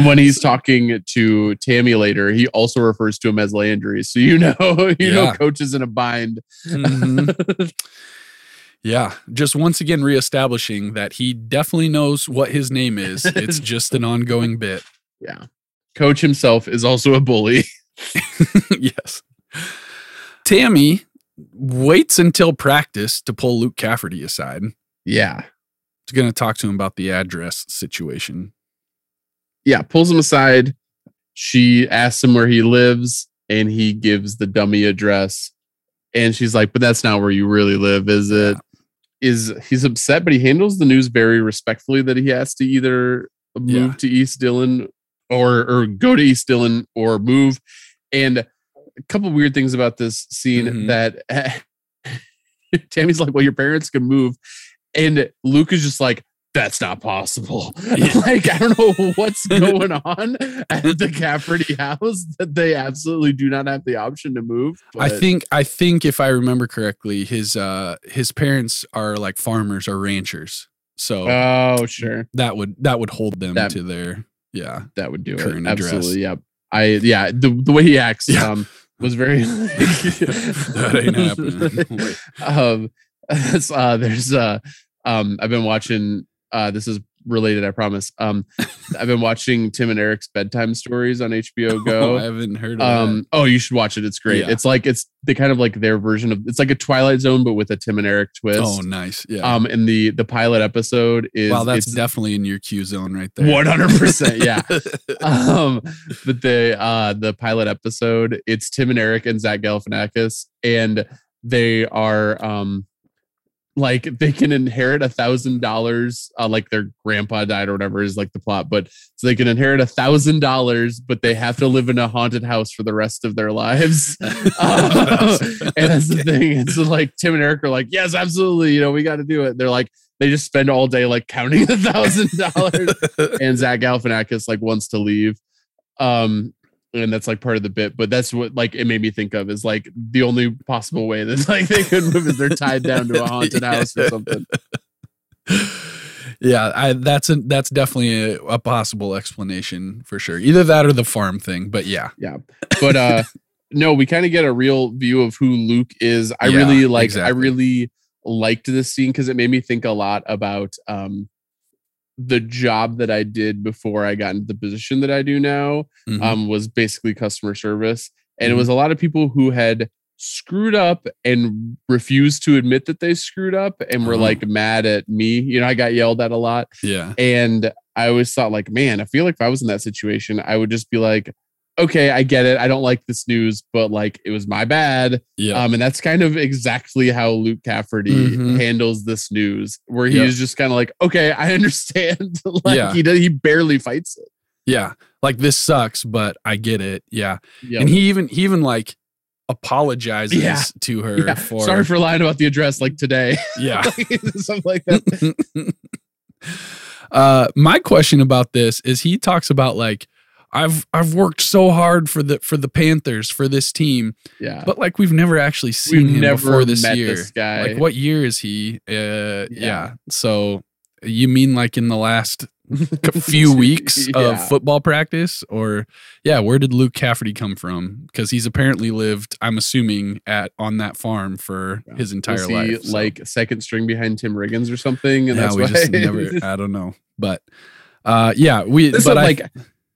when he's talking to Tammy later, he also refers to him as Landry. So you know, you know, Yeah. coach is in a bind. Mhm. Yeah. Just once again reestablishing that he definitely knows what his name is. It's just an ongoing bit. yeah. Coach himself is also a bully. yes. Tammy waits until practice to pull Luke Cafferty aside. Yeah. He's going to talk to him about the address situation. Yeah. Pulls him aside. She asks him where he lives and he gives the dummy address. And she's like, but that's not where you really live, is it? Is he's upset, but he handles the news very respectfully that he has to either move Yeah. to East Dillon or or go to East Dillon or move. And a couple weird things about this scene Mhm. that Tammy's like, well, your parents can move. And Luke is just like, that's not possible. Yeah. like, I don't know what's going on at the Cafferty house that they absolutely do not have the option to move. I think I think if I remember correctly, his uh his parents are like farmers or ranchers. So Oh, sure. that would that would hold them That- to their yeah. That would do it. Address. Absolutely. Yep. I yeah, the the way he acts Yeah. um was very That ain't happening. um uh there's uh um I've been watching uh this is related, I promise. Um I've been watching Tim and Eric's bedtime stories on HBO Go. I haven't heard of um oh you should watch it it's great Yeah. it's like it's they kind of like their version of it's like a twilight zone but with a tim and eric twist Oh, nice. Yeah. um and the the pilot episode is wow, that's definitely in your Q zone right there. 100% yeah um but the uh the pilot episode it's tim and eric and zach galifianakis and they are um like they can inherit a thousand dollars uh like their grandpa died or whatever is like the plot but so they can inherit a thousand dollars but they have to live in a haunted house for the rest of their lives Uh, and that's the thing. It's like Tim and Eric are like, yes, absolutely. You know, we got to do it. They're like, they just spend all day like counting the thousand dollars, and Zach Galifianakis like wants to leave. Um, and that's like part of the bit, but that's what like it made me think of is like the only possible way that like they could move is they're tied down to a haunted house or something. yeah, I, that's a, that's definitely a, a, possible explanation for sure. Either that or the farm thing, but yeah, yeah. But uh, no, we kind of get a real view of who Luke is. I yeah, really like. Exactly. I really liked this scene because it made me think a lot about um the job that I did before I got into the position that I do now mm-hmm. um, was basically customer service. And mm-hmm. it was a lot of people who had screwed up and refused to admit that they screwed up and were uh-huh. like mad at me. You know, I got yelled at a lot. Yeah. And I always thought, like, man, I feel like if I was in that situation, I would just be like, okay, I get it. I don't like this news, but like it was my bad. Yeah. Um, and that's kind of exactly how Luke Cafferty mm-hmm. handles this news, where he's just kind of like, okay, I understand. like yeah. he does, he barely fights it. Yeah. Like this sucks, but I get it. Yeah. Yep. And he even he even like apologizes yeah. to her yeah. for sorry for lying about the address like today. Yeah. Something like that. uh my question about this is he talks about like I've I've worked so hard for the for the Panthers for this team. Yeah. But like we've never actually seen we've him before this year. This guy. Like what year is he? Uh yeah. yeah. So you mean like in the last few weeks yeah. of football practice or yeah, where did Luke Cafferty come from? Because he's apparently lived, I'm assuming, at on that farm for yeah. his entire Was life. So. Like second string behind Tim Riggins or something. And yeah, that's we why just never I don't know. But uh yeah, we this but I, like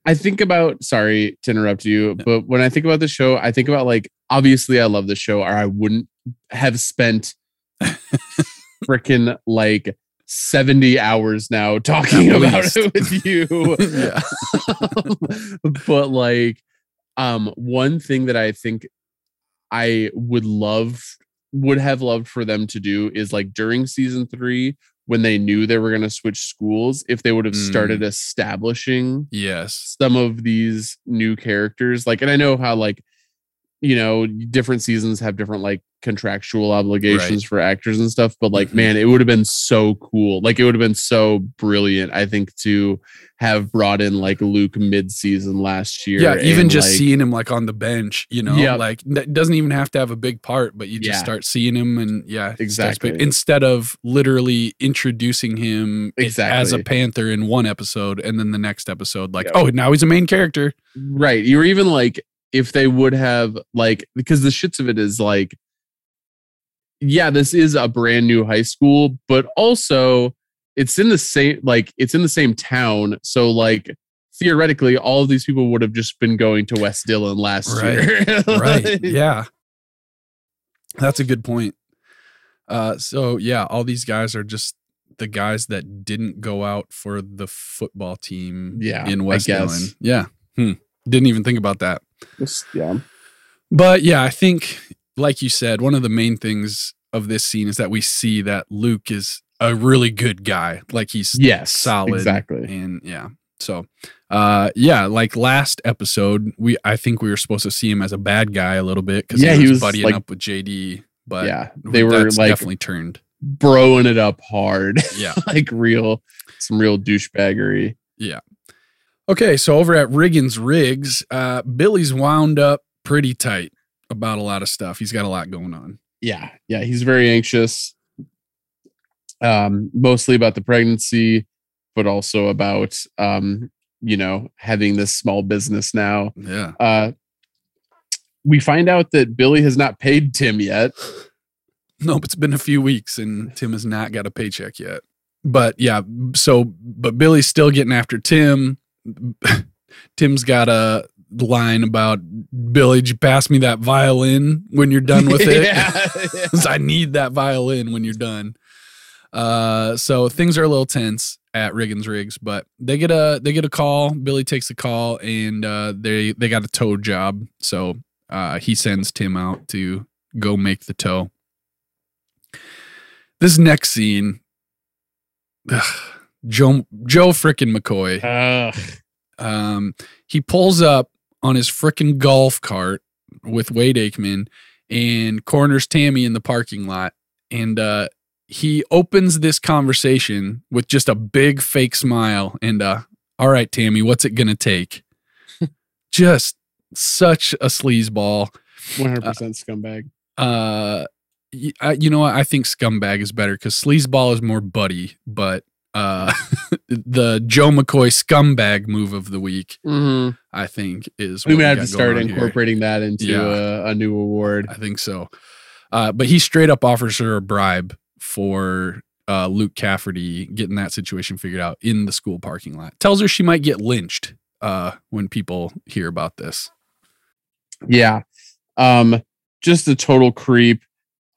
I think about sorry to interrupt you, but when I think about the show, I think about like obviously I love the show, or I wouldn't have spent freaking like 70 hours now talking At about least. it with you. but like um one thing that I think I would love would have loved for them to do is like during season 3 when they knew they were going to switch schools if they would have started mm. establishing yes some of these new characters like and i know how like you know different seasons have different like contractual obligations right. for actors and stuff but like mm-hmm. man it would have been so cool like it would have been so brilliant i think to have brought in like luke mid-season last year yeah even just like, seeing him like on the bench you know yeah. like that doesn't even have to have a big part but you just yeah. start seeing him and yeah exactly instead of literally introducing him exactly. as a panther in one episode and then the next episode like oh now he's a main character right you're even like if they would have like because the shits of it is like yeah this is a brand new high school but also it's in the same like it's in the same town. So like theoretically all of these people would have just been going to west dillon last right. year. Right. Yeah. That's a good point. Uh so yeah all these guys are just the guys that didn't go out for the football team yeah in west dillon. yeah. Hmm. didn't even think about that just, yeah. But yeah, I think, like you said, one of the main things of this scene is that we see that Luke is a really good guy. Like he's yes, solid. Exactly. And yeah. So uh yeah, like last episode, we I think we were supposed to see him as a bad guy a little bit because yeah, he was, he was buddying like, up with JD. But yeah, they were like definitely turned broing it up hard. Yeah. like real some real douchebaggery. Yeah. Okay, so over at Riggins Rigs, uh, Billy's wound up pretty tight about a lot of stuff. He's got a lot going on. Yeah, yeah, he's very anxious. Um, mostly about the pregnancy, but also about um, you know, having this small business now. Yeah. Uh we find out that Billy has not paid Tim yet. Nope, it's been a few weeks and Tim has not got a paycheck yet. But yeah, so but Billy's still getting after Tim Tim's got a line about Billy, did you pass me that violin when you're done with it? yeah, yeah. I need that violin when you're done. Uh, so things are a little tense at Riggins Rigs, but they get a they get a call. Billy takes a call, and uh, they they got a tow job. So uh, he sends Tim out to go make the tow. This next scene, ugh, Joe Joe frickin' McCoy. Um, he pulls up on his frickin' golf cart with Wade Aikman and corners Tammy in the parking lot, and uh, he opens this conversation with just a big fake smile and uh all right tammy what's it gonna take? Just such a sleazeball. 100% scumbag. uh y- I- you know what? I think scumbag is better because sleazeball is more buddy but uh the joe mccoy scumbag move of the week Mm-hmm. i think is We may have to start incorporating that into Yeah. a, a new award. I think so. Uh, but he straight up offers her a bribe for uh, Luke Cafferty getting that situation figured out in the school parking lot. Tells her she might get lynched uh, when people hear about this. Yeah. Um, just a total creep.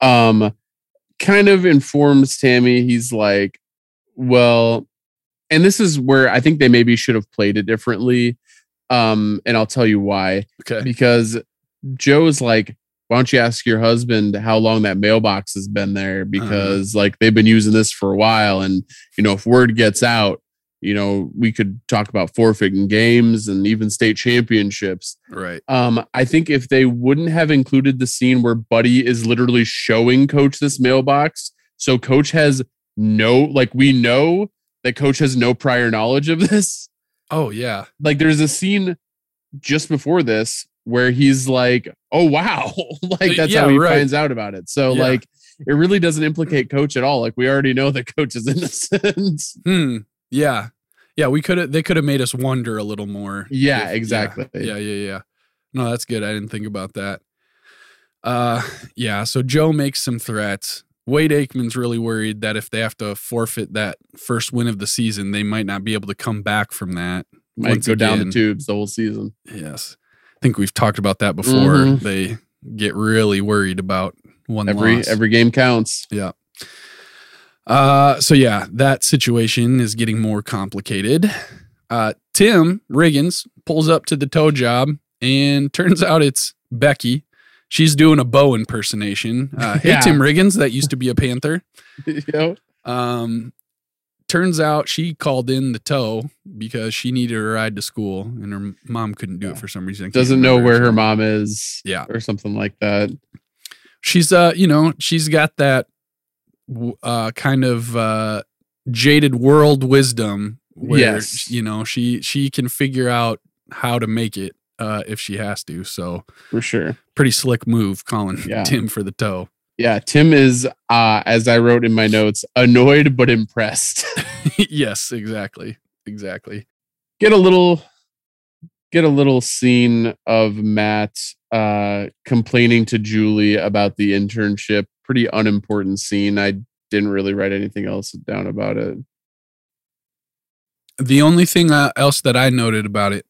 Um, kind of informs Tammy. He's like, well, and this is where I think they maybe should have played it differently. Um, and I'll tell you why. Okay. Because Joe's like, why don't you ask your husband how long that mailbox has been there? Because like they've been using this for a while, and you know, if word gets out, you know, we could talk about forfeiting games and even state championships. Right. Um, I think if they wouldn't have included the scene where Buddy is literally showing Coach this mailbox, so Coach has no, like, we know that Coach has no prior knowledge of this. Oh yeah. Like, there's a scene just before this where he's like, "Oh wow!" like that's Yeah, how he right. finds out about it. So Yeah. like, it really doesn't implicate Coach at all. Like, we already know that Coach is innocent. Hmm. Yeah. Yeah. We could have. They could have made us wonder a little more. Yeah, if- exactly. Yeah. Yeah. Yeah. No, that's good. I didn't think about that. Uh, yeah. So Joe makes some threats. Wade Aikman's really worried that if they have to forfeit that first win of the season, they might not be able to come back from that. Might go down the again. tubes the whole season. Yes. I think we've talked about that before. Mhm. They get really worried about one Every loss. every game counts. yeah. Uh so yeah, that situation is getting more complicated. Uh Tim Riggins pulls up to the tow job and turns out it's Becky. She's doing a bow impersonation. Uh, hey Yeah. Tim Riggins, that used to be a Panther. know? Um, turns out she called in the tow because she needed a ride to school and her mom couldn't do Yeah. it for some reason. Doesn't know where her mom is. Yeah. Or something like that. She's uh, you know, she's got that uh kind of uh jaded world wisdom where Yes. you know, she she can figure out how to make it uh if she has to. So For sure. pretty slick move calling Yeah. Tim for the tow. Yeah. Tim is uh as I wrote in my notes, annoyed but impressed. yes, exactly. Exactly. get a little get a little scene of Matt uh complaining to Julie about the internship. Pretty unimportant scene. I didn't really write anything else down about it. The only thing uh, else that I noted about it,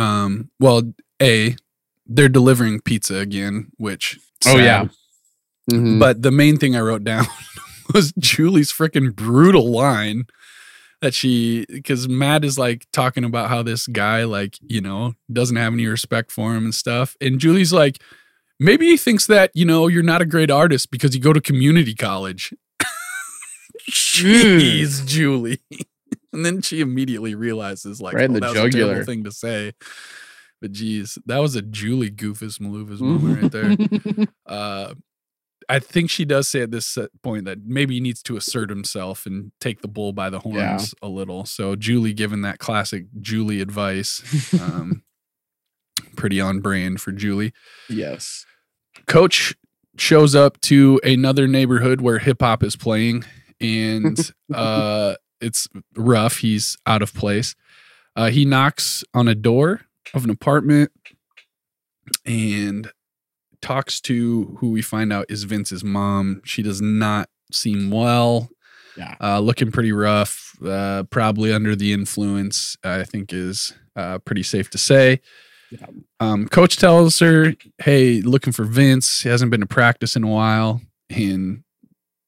um, well, a they're delivering pizza again, which Oh, sad. yeah. Mhm. But the main thing I wrote down was Julie's freaking brutal line that she because Matt is like talking about how this guy like you know doesn't have any respect for him and stuff, and Julie's like maybe he thinks that you know you're not a great artist because you go to community college. Jeez, Julie. And then she immediately realizes, like, Right oh, the that was a terrible thing to say. But geez, that was a Julie goofus maloofus moment right there uh, I think she does say at this point that maybe he needs to assert himself and take the bull by the horns Yeah. a little. So Julie giving that classic Julie advice, um, pretty on brand for Julie. yes. Coach shows up to another neighborhood where hip hop is playing, and uh, it's rough. He's out of place. Uh, he knocks on a door of an apartment and talks to who we find out is Vince's mom. She does not seem well. Yeah. Uh, looking pretty rough, uh, probably under the influence, I think is uh, pretty safe to say. Yeah. Um, coach tells her, Hey, looking for Vince. He hasn't been to practice in a while. And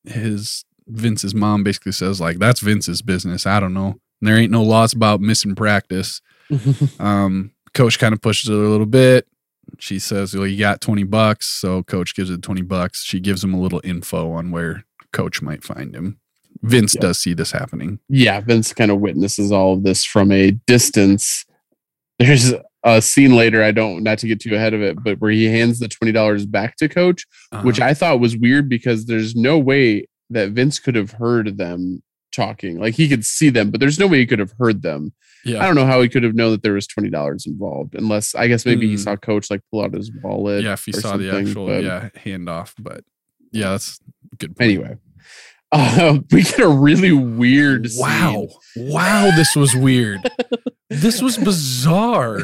his Vince's mom basically says, like, that's Vince's business. I don't know. There ain't no laws about missing practice. Um, coach kind of pushes her a little bit. She says, Well, you got 20 bucks. So coach gives her 20 bucks. She gives him a little info on where coach might find him. Vince Yeah. does see this happening. yeah, Vince kind of witnesses all of this from a distance. There's a scene later, I don't not to get too ahead of it, but where he hands the twenty dollars back to coach, which Uh-huh. I thought was weird because there's no way that Vince could have heard them talking. Like he could see them, but there's no way he could have heard them. Yeah. I don't know how he could have known that there was twenty dollars involved, unless I guess maybe he Hmm. saw Coach like pull out his wallet. Yeah. If or saw the actual but yeah handoff, but yeah, that's good. Point. Anyway, uh, we get a really weird. Wow. scene. Wow. This was weird. this was bizarre.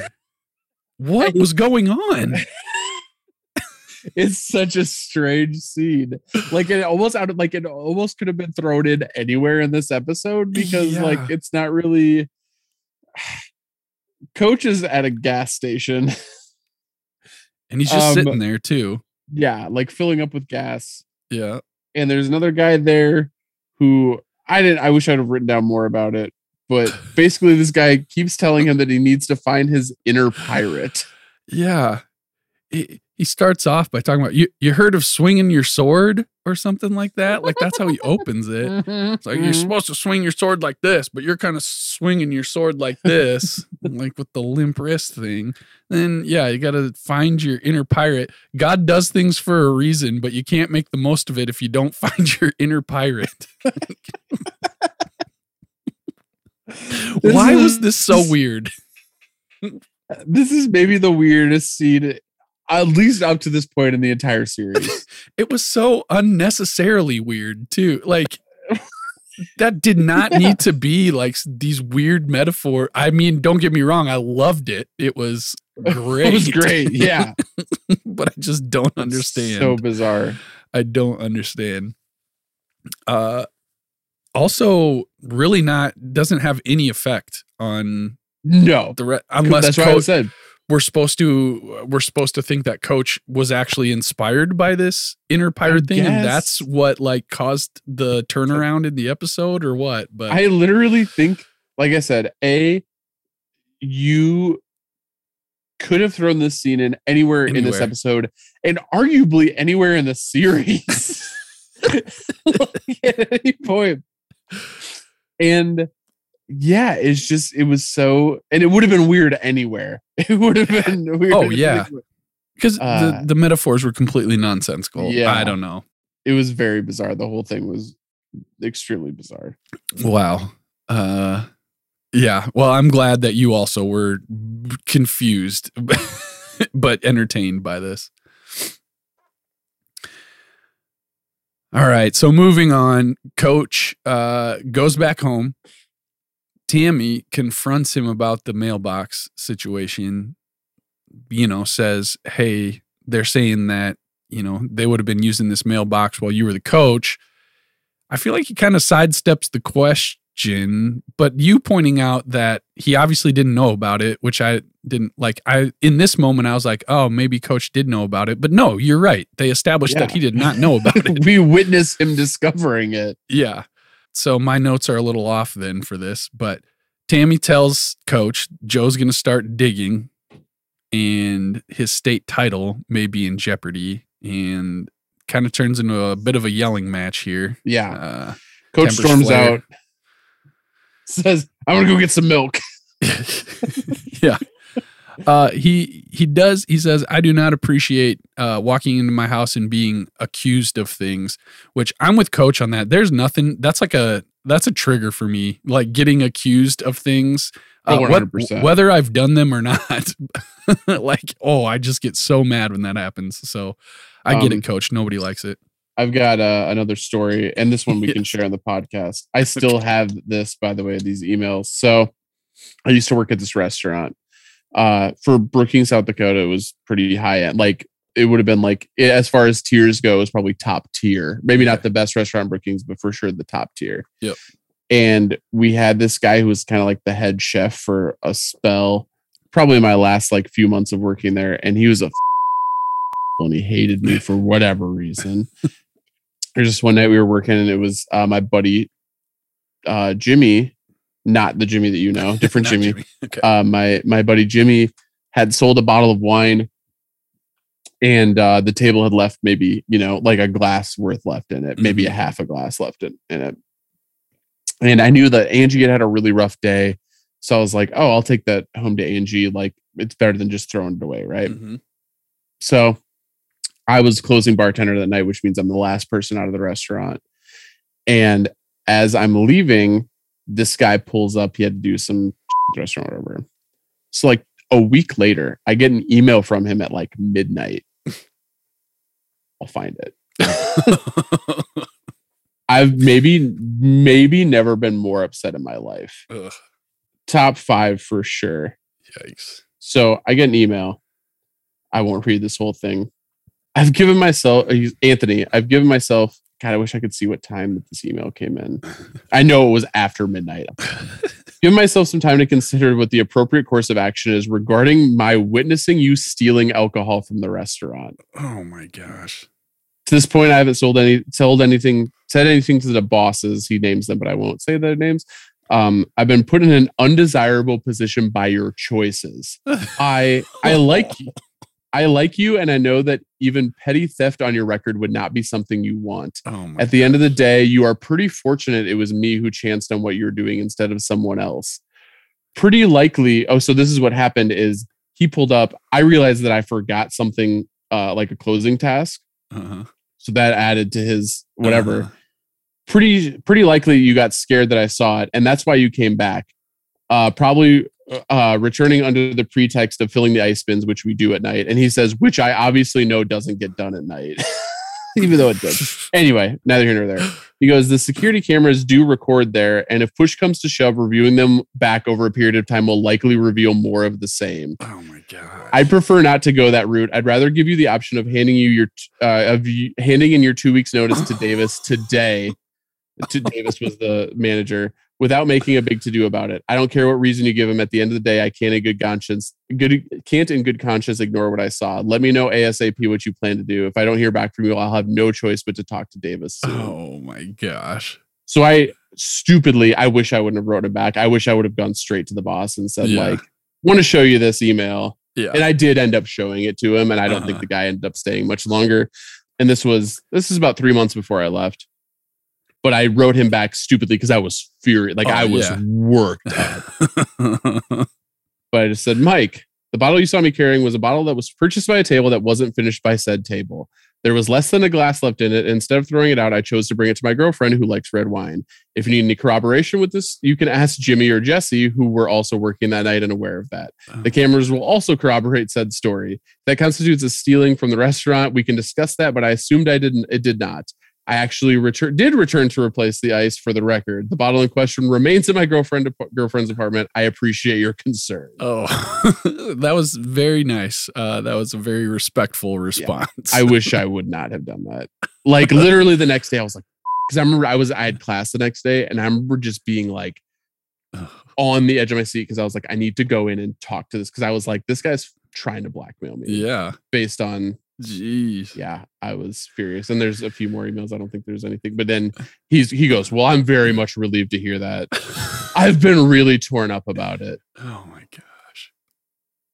What was going on? it's such a strange scene. Like it almost out of like it almost could have been thrown in anywhere in this episode because Yeah. like it's not really. Coach is at a gas station. And he's just Um, sitting there too. yeah, like filling up with gas. Yeah. and there's another guy there who I didn't I wish I'd have written down more about it. But basically this guy keeps telling him that he needs to find his inner pirate. Yeah. He, he starts off by talking about you. You heard of swinging your sword or something like that. Like that's how he opens it. It's like you're Mhm. supposed to swing your sword like this, but you're kind of swinging your sword like this, like with the limp wrist thing. Then yeah, you got to find your inner pirate. God does things for a reason, but you can't make the most of it if you don't find your inner pirate. Why was this so weird? this is maybe the weirdest scene at least up to this point in the entire series. It was so unnecessarily weird too. Like that did not need to be like these weird metaphor. I mean, don't get me wrong, I loved it. It was great. it was great. Yeah. but I just don't understand. So bizarre. I don't understand. Uh also really not doesn't have any effect on No. the re- unless That's what I said. We're supposed to we're supposed to think that coach was actually inspired by this inner pirate thing and that's what like caused the turnaround in the episode or what? But I literally think, like I said, A, you could have thrown this scene in anywhere, in this episode and arguably anywhere in the series. Like, at any. And yeah, it's just, it was so, and it would have been weird anywhere. It would have been weird. Oh, yeah. because Uh, the, the metaphors were completely nonsensical Yeah. i don't know It was very bizarre. The whole thing was extremely bizarre. wow uh yeah well i'm glad that you also were confused but entertained by this all right so moving on coach uh goes back home tammy confronts him about the mailbox situation you know says hey they're saying that you know they would have been using this mailbox while you were the coach i feel like he kind of sidesteps the question but you pointing out that he obviously didn't know about it which i didn't like i in this moment i was like oh maybe coach did know about it but no you're right they established that he did not know about it we witnessed him discovering it. yeah. So my notes are a little off then for this, but Tammy tells coach Joe's going to start digging and his state title may be in jeopardy and kind of turns into a bit of a yelling match here. Yeah. Uh, Coach storms flare. out, says, I'm going to go get some milk. yeah. Uh, he he does he says I do not appreciate uh, walking into my house and being accused of things, which I'm with coach on that. There's nothing that's like a that's a trigger for me, like getting accused of things, uh, Oh, what- 100%. whether I've done them or not. like oh, I just get so mad when that happens. So I get Um, it, coach. Nobody likes it. I've got uh, another story, and this one we can share on the podcast. I still have this, by the way, these emails. So I used to work at this restaurant. Uh, for Brookings, South Dakota, it was pretty high end. Like it would have been like as far as tiers go, it was probably top tier. Maybe not the best restaurant in Brookings, but for sure the top tier. Yep. And we had this guy who was kind of like the head chef for a spell, probably my last like few months of working there, and he was a and he hated me for whatever reason. There's just one night we were working and it was uh, my buddy uh, Jimmy, not the Jimmy that you know, different Not Jimmy. Okay. Uh, my my buddy Jimmy had sold a bottle of wine, and uh, the table had left maybe you know like a glass worth left in it, maybe a Mhm. half a glass left in, in it. And I knew that Angie had had a really rough day, so I was like, "Oh, I'll take that home to Angie. Like it's better than just throwing it away, right?" Mhm. So I was closing bartender that night, which means I'm the last person out of the restaurant. And as I'm leaving, this guy pulls up. He had to do some restaurant or whatever. So like a week later, I get an email from him at like midnight. I'll find it. I've maybe maybe never been more upset in my life. Ugh, Top five for sure. yikes. So I get an email. I won't read this whole thing. I've given myself uh, Anthony. I've given myself. God, I wish I could see what time that this email came in. I know it was after midnight. Give myself some time to consider what the appropriate course of action is regarding my witnessing you stealing alcohol from the restaurant. oh my gosh. To this point, I haven't sold any, told anything, said anything to the bosses. He names them, but I won't say their names. Um, I've been put in an undesirable position by your choices. I I like you. I like you, and I know that even petty theft on your record would not be something you want. Oh my At the end of the day, you are pretty fortunate it was me who chanced on what you're doing instead of someone else. Pretty likely. Oh, so this is what happened is he pulled up. I realized that I forgot something uh, like a closing task. uh-huh. So that added to his whatever. Uh-huh. Pretty pretty likely you got scared that I saw it, and that's why you came back. Uh, probably uh, returning under the pretext of filling the ice bins, which we do at night. And he says, which I obviously know doesn't get done at night, even though it does. Anyway, neither here nor there. He goes, the security cameras do record there, and if push comes to shove, reviewing them back over a period of time will likely reveal more of the same. Oh my god. I'd prefer not to go that route. I'd rather give you the option of handing you your uh, of you, handing in your two weeks notice to Davis today. To Davis was the manager without making a big to do about it. I don't care what reason you give him. At the end of the day, I can't in good conscience good can't in good conscience ignore what I saw. Let me know ASAP what you plan to do. If I don't hear back from you, I'll have no choice but to talk to Davis. soon. oh my gosh. So I stupidly, I wish I wouldn't have wrote it back. I wish I would have gone straight to the boss and said, Yeah. like, want to show you this email. Yeah. And I did end up showing it to him, and I don't think Uh-huh. the guy ended up staying much longer. And this was this is about three months before I left. But I wrote him back stupidly because I was furious. Like Oh, I was yeah. worked up. But I just said, Mike, the bottle you saw me carrying was a bottle that was purchased by a table that wasn't finished by said table. There was less than a glass left in it. Instead of throwing it out, I chose to bring it to my girlfriend who likes red wine. If you need any corroboration with this, you can ask Jimmy or Jesse, who were also working that night and aware of that. Oh. The cameras will also corroborate said story. That constitutes a stealing from the restaurant. We can discuss that, but I assumed I didn't. It did not. I actually return, did return to replace the ice for the record. The bottle in question remains in my girlfriend girlfriend's apartment. I appreciate your concern. Oh, that was very nice. Uh, that was a very respectful response. I wish I would not have done that. Like literally the next day, I was like, because I remember I was I had class the next day, and I remember just being like on the edge of my seat because I was like, I need to go in and talk to this because I was like, this guy's trying to blackmail me. yeah. Based on Jeez. yeah, I was furious. And there's a few more emails. I don't think there's anything. But then he's he goes, Well, I'm very much relieved to hear that. I've been really torn up about it. oh my gosh.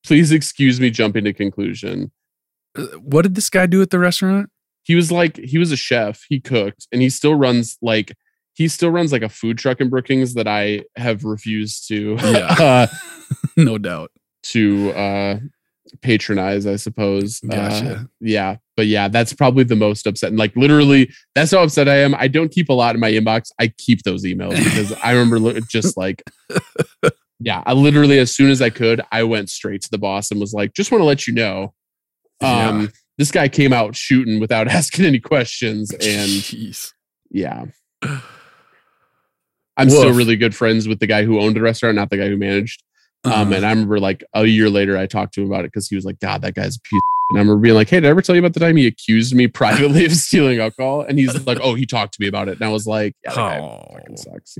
Please excuse me jumping to conclusion. Uh, What did this guy do at the restaurant? He was like, he was a chef, he cooked, and he still runs like he still runs like a food truck in Brookings that I have refused to Yeah. uh, no doubt. to uh patronize, I suppose. Uh, yeah, but yeah, that's probably the most upsetting. Like literally, that's how upset I am. I don't keep a lot in my inbox. I keep those emails because I remember just like, yeah, I literally as soon as I could, I went straight to the boss and was like, just want to let you know, um, Yeah. this guy came out shooting without asking any questions, and Jeez. yeah. I'm still really good friends with the guy who owned the restaurant, not the guy who managed. Um, Uh-huh. and I remember like a year later, I talked to him about it because he was like, God, that guy's a piece. And I remember being like, Hey, did I ever tell you about the time he accused me privately of stealing alcohol? And he's like, Oh, he talked to me about it. And I was like, Yeah, that Oh. fucking sucks.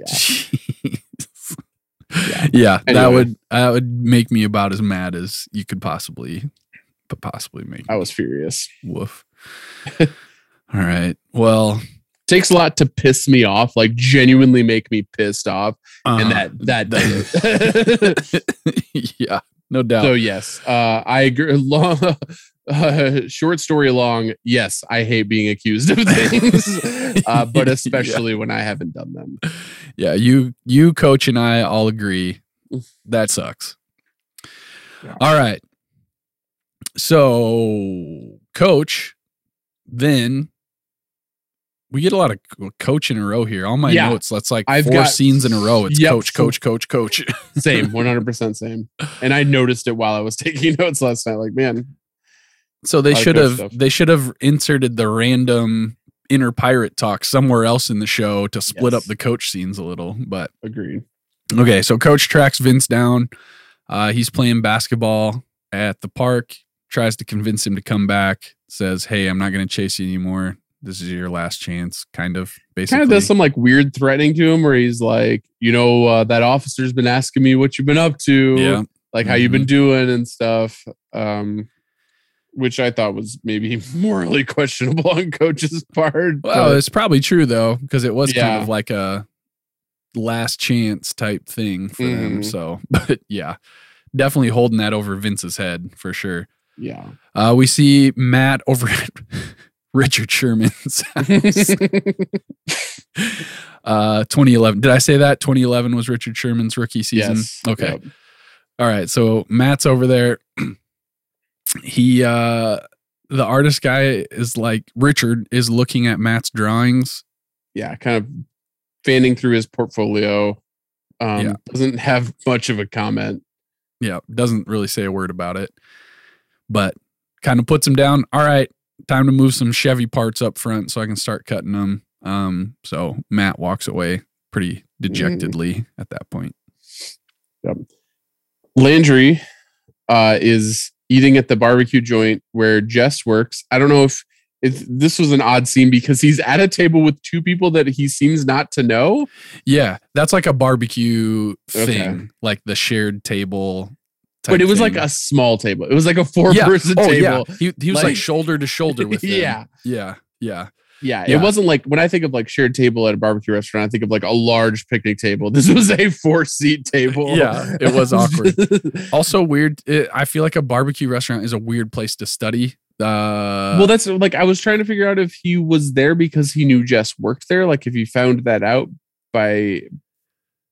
Yeah. Yeah. Yeah, that would that would make me about as mad as you could possibly, but possibly make. I was furious. Woof. All right. Well, Takes a lot to piss me off, like genuinely make me pissed off. and uh, that that did it. yeah, no doubt. So yes, uh, I agree. Long, uh, short story long. Yes, I hate being accused of things, uh, but Yeah. especially when I haven't done them. yeah, you, you, coach, and I all agree that sucks. Yeah. All right. So, coach then we get a lot of coach in a row here. All my Yeah. notes, that's like I've four got- scenes in a row. It's Yep. coach, coach, coach, coach. Same, 100% same. And I noticed it while I was taking notes last night. Like, man, So they should have stuff. they should have inserted the random inner pirate talk somewhere else in the show to split up the coach scenes a little. But agreed. okay, so coach tracks Vince down. Uh, he's playing basketball at the park. Tries to convince him to come back. Says, "Hey, I'm not going to chase you anymore. This is your last chance." Kind of basically. Kind of does some like weird threatening to him where he's like, you know, uh, that officer's been asking me what you've been up to. yeah. like how you've Mm-hmm. been doing and stuff um which i thought was maybe morally questionable on coach's part Well, but it's probably true though, because it was kind of like a last chance type thing for them. Mhm. So, but yeah, definitely holding that over Vince's head for sure. yeah Uh, we see Matt over at Richard Sherman's house. uh, 2011. Did I say that? 2011 was Richard Sherman's rookie season. yes Okay. Yep. All right. So Matt's over there. he uh the artist guy is like Richard is looking at Matt's drawings. yeah kind of fanning through his portfolio um Yeah. doesn't have much of a comment Yeah, doesn't really say a word about it. But kind of puts him down. All right, time to move some Chevy parts up front so I can start cutting them. Um so Matt walks away pretty dejectedly at that point. Yep. landry uh is eating at the barbecue joint where jess works i don't know if if this was an odd scene because he's at a table with two people that he seems not to know Yeah, that's like a barbecue Okay. thing, like the shared table. But it was like a small table it was like a four yeah. person oh, table Yeah. He, he was like, Like- shoulder to shoulder with them. yeah Yeah. Yeah. Yeah, Yeah. it wasn't like when I think of like shared table at a barbecue restaurant, I think of like a large picnic table. This was a four seat table. Yeah, it was awkward. Also weird. It, I feel like a barbecue restaurant is a weird place to study. Uh, well, that's like I was trying to figure out if he was there because he knew Jess worked there, like if he found that out by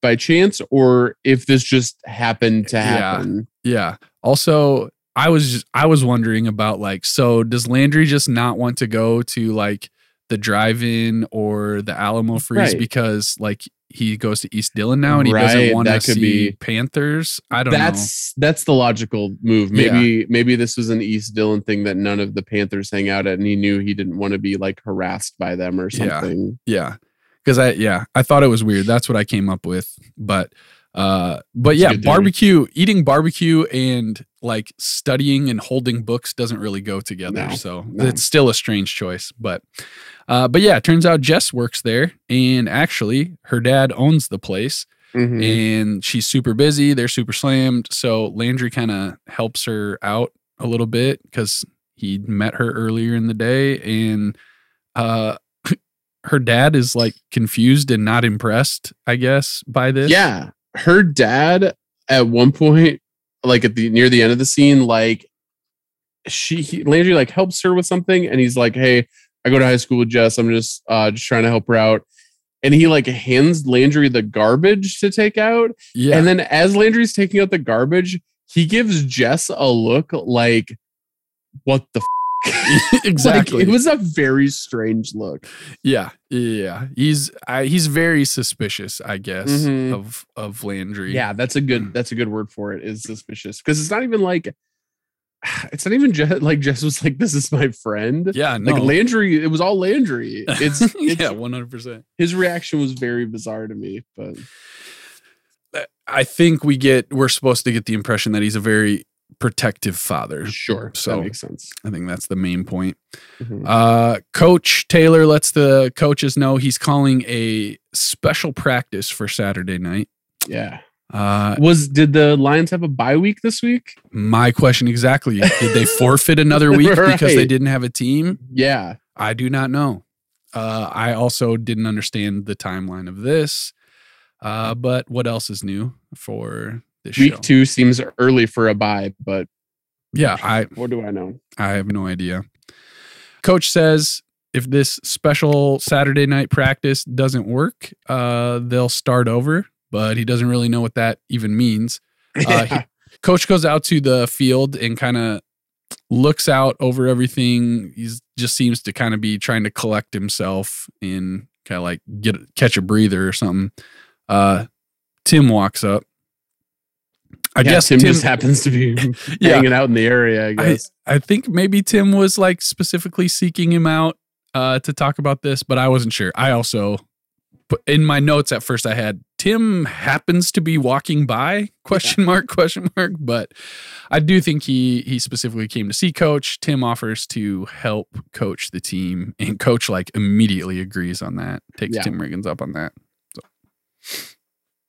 by chance, or if this just happened to happen. yeah. Also, I was I was wondering about like, so does Landry just not want to go to like the drive-in or the Alamo Freeze Right. because like he goes to East Dillon now and he Right, doesn't want to see be- Panthers? I don't know. That's that's the logical move. Yeah. Maybe maybe this was an East Dillon thing that none of the Panthers hang out at, and he knew he didn't want to be like harassed by them or Yeah. something. Yeah. Cause I yeah, I thought it was weird. That's what I came up with. But uh but That's yeah, barbecue, eating barbecue and like studying and holding books doesn't really go together. No, so no. it's still a strange choice. But uh but yeah, it turns out Jess works there and actually her dad owns the place Mhm. and she's super busy. They're super slammed. So Landry kind of helps her out a little bit because he met her earlier in the day and uh her dad is like confused and not impressed, I guess, by this. Yeah, her dad at one point, like at the near the end of the scene, like she he, Landry like helps her with something, and he's like, "Hey, I go to high school with Jess. I'm just uh just trying to help her out." And he like hands Landry the garbage to take out, Yeah. and then as Landry's taking out the garbage, he gives Jess a look like, "What the." F-? exactly. Like, it was a very strange look. yeah. Yeah. He's I, he's very suspicious, I guess, Mhm. of of Landry. Yeah, that's a good that's a good word for it. Is suspicious because it's not even like it's not even like Jess was like this is my friend. Yeah. No. Like Landry, it was all Landry. It's, it's yeah, one hundred percent. his reaction was very bizarre to me, but I think we get we're supposed to get the impression that he's a very protective father. sure, So- that makes sense. I think that's the main point. Mhm. Uh, Coach Taylor lets the coaches know he's calling a special practice for Saturday night. Yeah. Uh, Was did the Lions have a bye week this week? my question exactly: Did they forfeit another week because they didn't have a team? Yeah. I do not know. Uh, I also didn't understand the timeline of this. Uh, but what else is new for this Week show? two seems early for a bye, but Yeah, I what do I know? I have no idea. Coach says if this special Saturday night practice doesn't work, uh, they'll start over, but he doesn't really know what that even means. Uh, he- Coach goes out to the field and kind of looks out over everything. He just seems to kind of be trying to collect himself and kind of like get catch a breather or something. Uh, Tim walks up. I Yeah, guess Tim, Tim, just happens to be Yeah. hanging out in the area. I I, guess. I think maybe Tim was like specifically seeking him out uh, to talk about this, but I wasn't sure. I also put in my notes at first I had Tim happens to be walking by question mark question mark, but I do think he he specifically came to see coach. Tim offers to help coach the team and coach like immediately agrees on that. Takes. Tim Riggins up on that.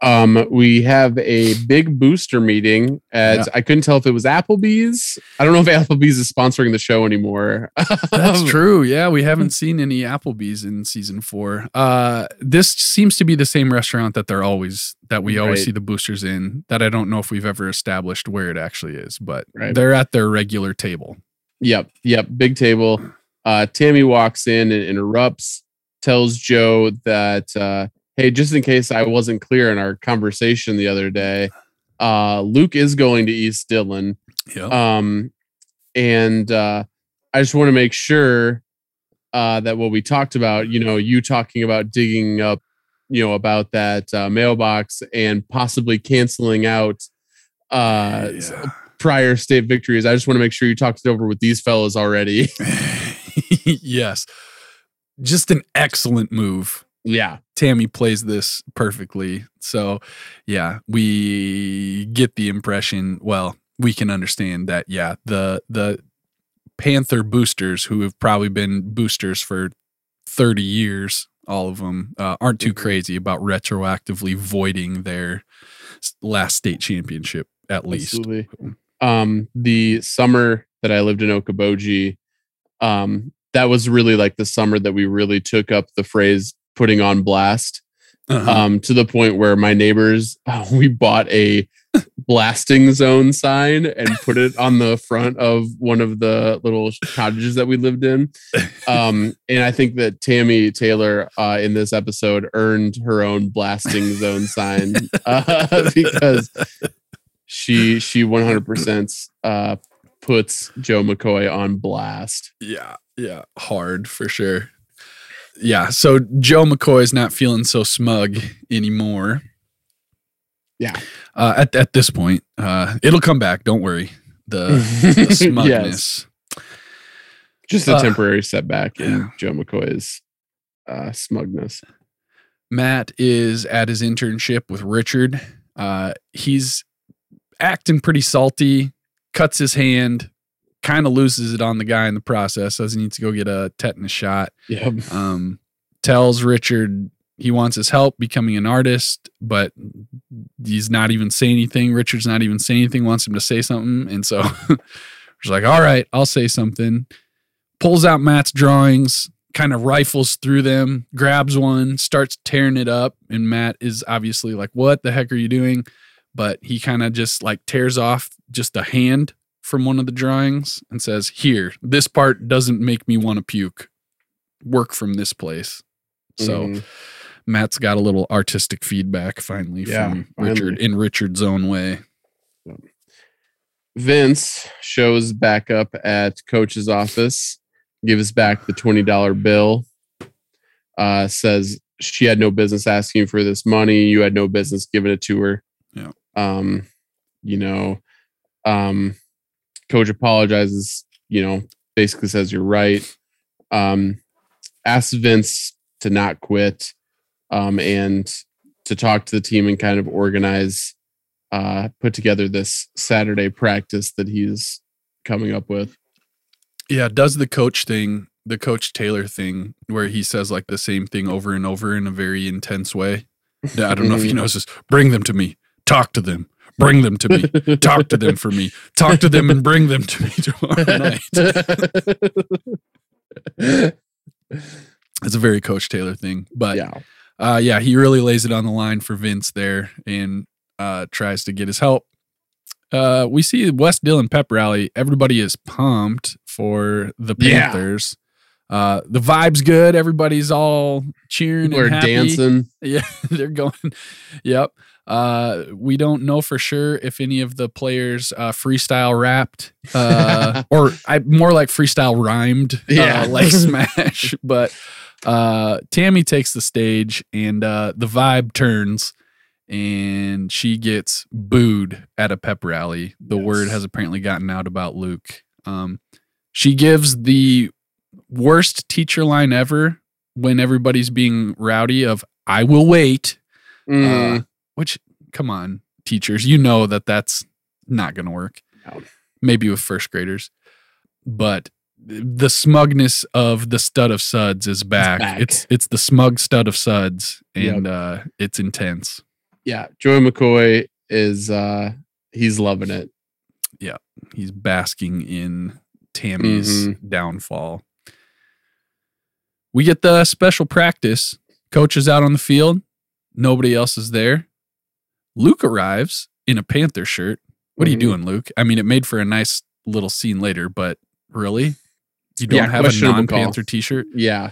Um, we have a big booster meeting at Yeah. I couldn't tell if it was Applebee's. I don't know if Applebee's is sponsoring the show anymore. That's true. Yeah, we haven't seen any Applebee's in season four. Uh, this seems to be the same restaurant that they're always that we always Right. see the boosters in. That I don't know if we've ever established where it actually is, but Right. they're at their regular table. Yep, yep, big table. Uh, Tammy walks in and interrupts, tells Joe that, uh, hey, just in case I wasn't clear in our conversation the other day, uh, Luke is going to East Dillon. Yeah. Um, and uh, I just want to make sure uh, that what we talked about, you know, you talking about digging up, you know, about that uh, mailbox and possibly canceling out uh, prior state victories. I just want to make sure you talked it over with these fellows already. yes. Just an excellent move. Yeah. Tammy plays this perfectly. So, yeah, we get the impression, well, we can understand that yeah, the the Panther boosters who have probably been boosters for 30 years, all of them uh, aren't too Mhm. crazy about retroactively voiding their last state championship at least. Absolutely. Um, the summer that I lived in Okoboji, um, that was really like the summer that we really took up the phrase putting on blast. Uh-huh. um, to the point where my neighbors we bought a blasting zone sign and put it on the front of one of the little cottages that we lived in um, and i think that tammy taylor uh, in this episode earned her own blasting zone sign uh, because she she 100% uh, puts joe mccoy on blast Yeah, yeah, hard for sure. Yeah, so Joe McCoy is not feeling so smug anymore. Yeah. Uh, at at this point, uh, it'll come back. Don't worry. The, the smugness. just a Uh, temporary setback in yeah. joe mccoy's uh, smugness Matt is at his internship with Richard. Uh, he's acting pretty salty. Cuts his hand. Kind of loses it on the guy in the process. Says he needs to go get a tetanus shot. Yep. um, tells Richard he wants his help becoming an artist, but he's not even saying anything. Richard's not even saying anything, wants him to say something. And so he's like, all right, I'll say something. Pulls out Matt's drawings, kind of rifles through them, grabs one, starts tearing it up. And Matt is obviously like, what the heck are you doing? But he kind of just like tears off just a hand from one of the drawings and says, Here, this part doesn't make me want to puke. Work from this place. So Mhm. Matt's got a little artistic feedback finally Yeah, from Richard finally. in Richard's own way. Vince shows back up at coach's office, gives back the $20 bill, uh, says she had no business asking for this money. You had no business giving it to her. Yeah. Um, you know, um, coach apologizes, you know, basically says you're right. Um, asks Vince to not quit um, and to talk to the team and kind of organize uh, put together this Saturday practice that he's coming up with. Yeah, does the coach thing, the coach Taylor thing, where he says like the same thing over and over in a very intense way. I don't know if you know this. Bring them to me. Talk to them. Bring them to me. Talk to them for me. Talk to them and bring them to me tomorrow night. It's a very coach Taylor thing. But yeah, uh, yeah, he really lays it on the line for Vince there and uh, tries to get his help. Uh, we see West Dillon pep rally. Everybody is pumped for the Yeah. Panthers. Uh, the vibe's good. Everybody's all cheering we're dancing. Yeah, they're going. Yep. Uh, we don't know for sure if any of the players uh, freestyle rapped, uh, or I more like freestyle rhymed, Yeah. uh, like Smash. But uh, Tammy takes the stage, and uh, the vibe turns, and she gets booed at a pep rally. The Yes. word has apparently gotten out about Luke. Um, she gives the worst teacher line ever when everybody's being rowdy of "I will wait." Mm, Uh, which, come on, teachers, you know that that's not going to work. No. Maybe with first graders, but the smugness of the stud of suds is back. back. It's it's the smug stud of suds, and uh, it's intense. yeah, Joey McCoy is uh he's loving it. Yeah, he's basking in Tammy's Mm-hmm. downfall. We get the special practice. Coach is out on the field. Nobody else is there. Luke arrives in a Panther shirt. What are you Mhm. doing, Luke? I mean, it made for a nice little scene later, but really? You don't Yeah, have a non Panther t shirt? Yeah.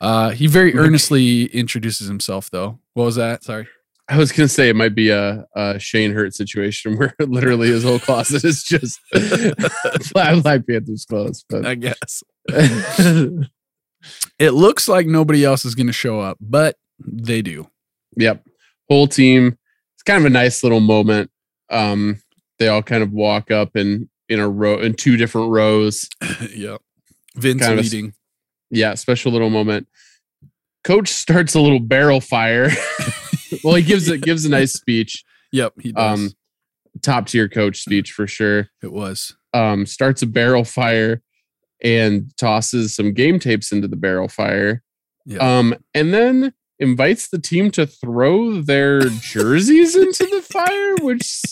Uh, he very earnestly introduces himself, though. What was that? Sorry. I was gonna say it might be a, a Shane Hurt situation where literally his whole closet is just Black Black Panthers clothes. But I guess. It looks like nobody else is going to show up, but they do. yep, whole team. It's kind of a nice little moment. Um, they all kind of walk up in in a row in two different rows. yeah, Vince Kind of a- leading. Yeah, special little moment. Coach starts a little barrel fire. well, he gives it gives a nice speech. Yep, he does. Um, top tier coach speech for sure. it was. um, starts a barrel fire and tosses some game tapes into the barrel fire. Yeah. Um, and then invites the team to throw their jerseys into the fire, which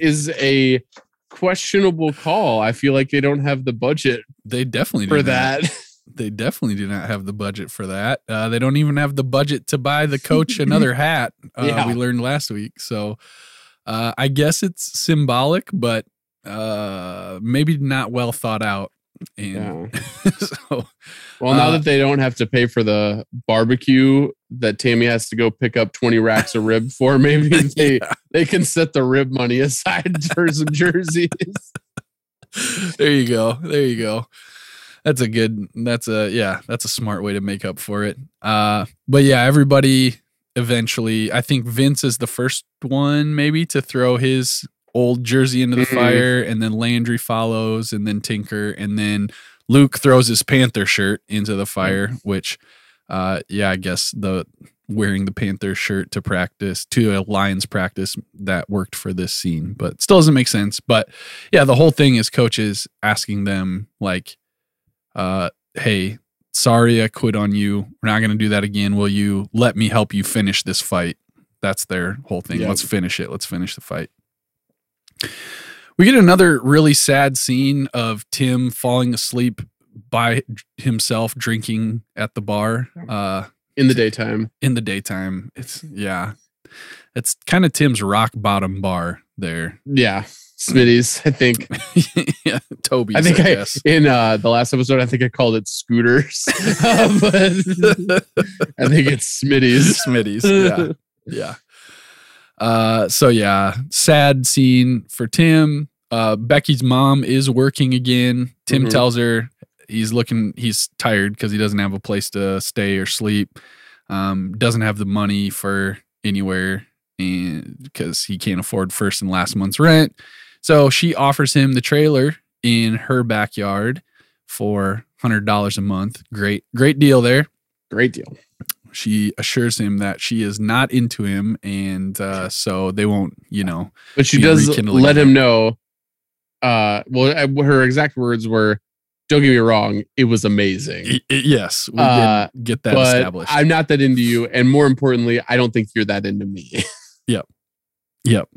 is a questionable call. I feel like they don't have the budget They definitely for do not. that. They definitely do not have the budget for that. Uh, they don't even have the budget to buy the coach another hat. Uh, Yeah. We learned last week. So uh, I guess it's symbolic, but uh, maybe not well thought out. And Yeah. so Well, now Uh, that they don't have to pay for the barbecue that Tammy has to go pick up 20 racks of rib for, maybe they, they can set the rib money aside for some jerseys. there you go. There you go. That's a good that's a yeah, that's a smart way to make up for it. Uh but yeah, everybody eventually I think Vince is the first one maybe to throw his old jersey into the Mhm. fire and then Landry follows and then Tinker and then Luke throws his Panther shirt into the fire, which uh yeah, I guess the wearing the Panther shirt to practice to a Lions practice that worked for this scene, but still doesn't make sense. But yeah, the whole thing is coaches asking them like, uh, hey, sorry I quit on you. We're not gonna do that again. Will you let me help you finish this fight? That's their whole thing. Yep. Let's finish it. Let's finish the fight. We get another really sad scene of Tim falling asleep by himself drinking at the bar uh in the daytime. in the daytime. It's yeah. It's kind of Tim's rock bottom bar there. Yeah. Smitty's, I think. yeah, Toby's. I think I, I, in uh, the last episode, I think I called it scooters, Uh, but I think it's Smitty's. Smitty's. Yeah. Yeah. Uh, so yeah, sad scene for Tim. Uh, Becky's mom is working again. Tim Mhm. tells her he's looking, he's tired because he doesn't have a place to stay or sleep. Um, doesn't have the money for anywhere and because he can't afford first and last month's rent. So she offers him the trailer in her backyard for hundred dollars a month. Great, great deal there. Great deal. She assures him that she is not into him, and uh, so they won't, you know. But she does let him know. Uh, well, uh, her exact words were, "Don't get me wrong, it was amazing, y- y- yes, we Uh, did get that but established. I'm not that into you, and more importantly, I don't think you're that into me." Yep. Yep.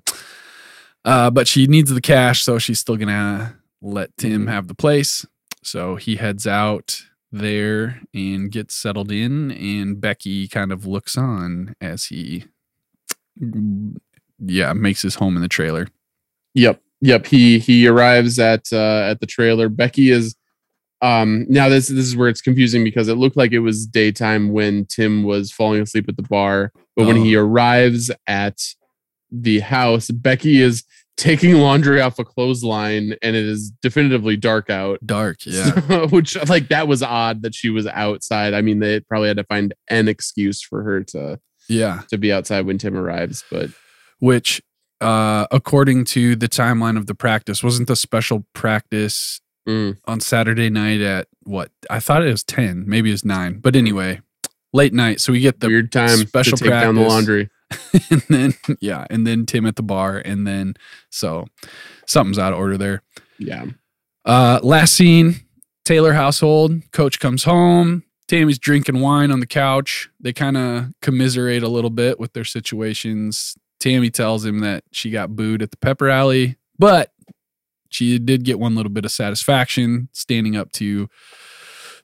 Uh, but she needs the cash, so she's still gonna let Tim Mhm. have the place. So he heads out there and gets settled in, and Becky kind of looks on as he, yeah, makes his home in the trailer. Yep. Yep. He he arrives at uh at the trailer. Becky is um now this this is where it's confusing because it looked like it was daytime when Tim was falling asleep at the bar, but when Oh. he arrives at the house. Becky is taking laundry off a clothesline and it is definitively dark out. Dark, yeah. Which like that was odd that she was outside. I mean, they probably had to find an excuse for her to yeah to be outside when Tim arrives, but which uh according to the timeline of the practice wasn't the special practice mm, on Saturday night at what? I thought it was 10, maybe it was 9. But anyway, late night. So we get the weird time special to take down the laundry. and then yeah, and then Tim at the bar and then so something's out of order there. Yeah. Uh, last scene, Taylor household. Coach comes home. Tammy's drinking wine on the couch. They kind of commiserate a little bit with their situations. Tammy tells him that she got booed at the pepper alley, but she did get one little bit of satisfaction standing up to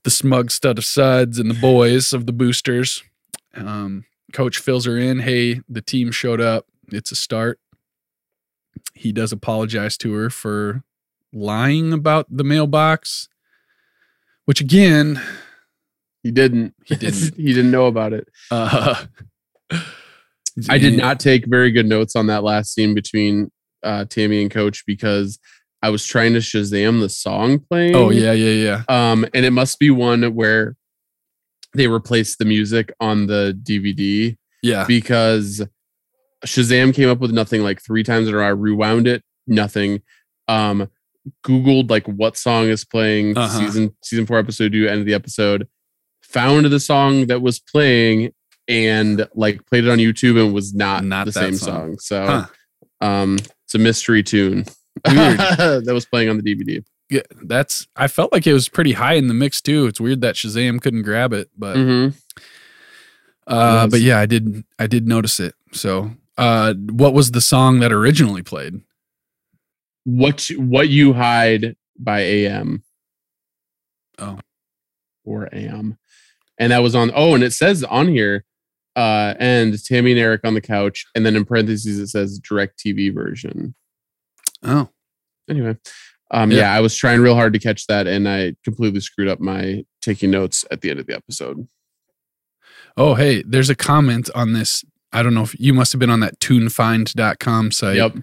the smug stud of suds and the boys of the boosters. Um, coach fills her in. Hey, the team showed up. It's a start. He does apologize to her for lying about the mailbox, which again, He didn't. He didn't. he didn't know about it. uh, I did not take very good notes on that last scene between uh, Tammy and Coach because I was trying to Shazam the song playing. Oh yeah, yeah, yeah. Um, and it must be one where they replaced the music on the DVD Yeah. because Shazam came up with nothing like three times in a row. I rewound it, nothing. Um, Googled like what song is playing Uh-huh. season season four episode two, end of the episode, found the song that was playing and like played it on YouTube and was not, Not the same song. song. So Huh. um it's a mystery tune. Weird. that was playing on the DVD. Yeah, that's I felt like it was pretty high in the mix too. It's weird that Shazam couldn't grab it, but Mhm. uh Yes. but yeah, I did I did notice it. So, uh what was the song that originally played? What what you hide by AM. Oh. Or AM. And that was on oh, and it says on here, uh, and Tammy and Eric on the couch, and then in parentheses it says DirecTV version. Oh. Anyway. Um, Yeah. yeah. I was trying real hard to catch that and I completely screwed up my taking notes at the end of the episode. Oh, hey, there's a comment on this. I don't know if you must have been on that tunefind.com site. Yep.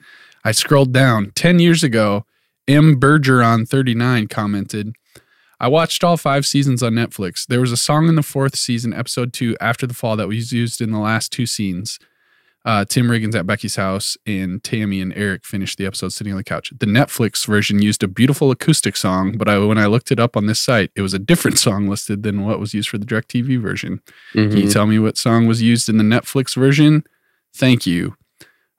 I scrolled down 10 years ago. M. Bergeron 39 commented, I watched all five seasons on Netflix. There was a song in the fourth season, episode two, After the Fall, that was used in the last two scenes. Uh, Tim Riggins at Becky's house, and Tammy and Eric finished the episode sitting on the couch. The Netflix version used a beautiful acoustic song, but I, when I looked it up on this site, it was a different song listed than what was used for the DirecTV version. Can you Mhm. tell me what song was used in the Netflix version? Thank you.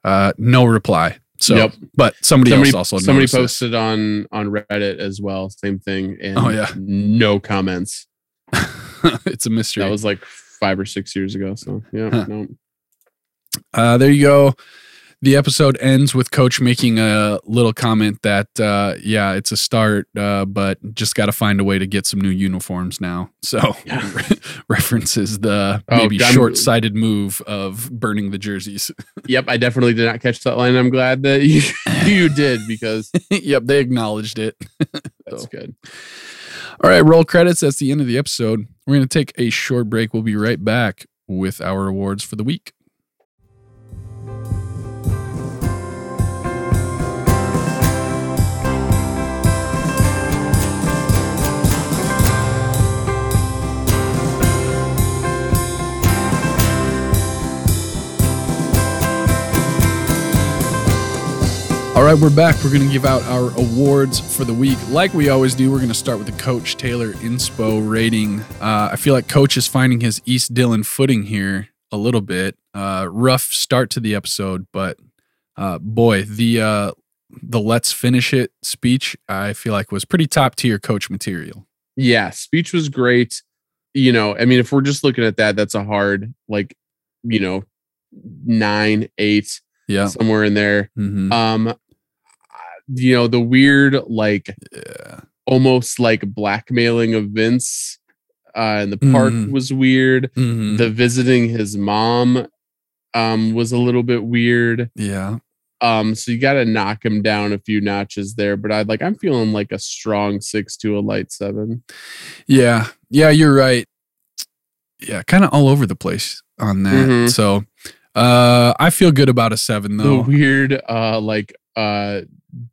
Uh, no reply. So, Yep. but somebody, somebody else also somebody this. posted on on Reddit as well, same thing. And Oh, yeah. no comments. it's a mystery. That was like five or six years ago. So yeah, Huh. no. Uh, there you go. The episode ends with Coach making a little comment that, uh, yeah, it's a start, uh, but just got to find a way to get some new uniforms now. So Yeah. references the Oh, maybe short sighted move of burning the jerseys. Yep, I definitely did not catch that line. I'm glad that you you did because yep, they acknowledged it. that's So. good. All right, roll credits. That's the end of the episode. We're going to take a short break. We'll be right back with our awards for the week. All right, we're back. We're going to give out our awards for the week. Like we always do, we're going to start with the Coach Taylor Inspo rating. Uh, I feel like Coach is finding his East Dillon footing here a little bit. Uh, rough start to the episode, but uh, boy, the uh, the let's finish it speech I feel like was pretty top tier Coach material. Yeah, speech was great. You know, I mean, if we're just looking at that, that's a hard like, you know, nine, eight, Yeah. somewhere in there. hmm Um, you know, the weird like yeah. almost like blackmailing of Vince uh, in the park Mhm. was weird. Mhm. The visiting his mom um was a little bit weird. yeah. Um, so you got to knock him down a few notches there. But I'd like I'm feeling like a strong six to a light seven. Yeah. Yeah, you're right. Yeah, kind of all over the place on that. Mhm. So Uh, I feel good about a seven though. The though. weird, uh, like uh,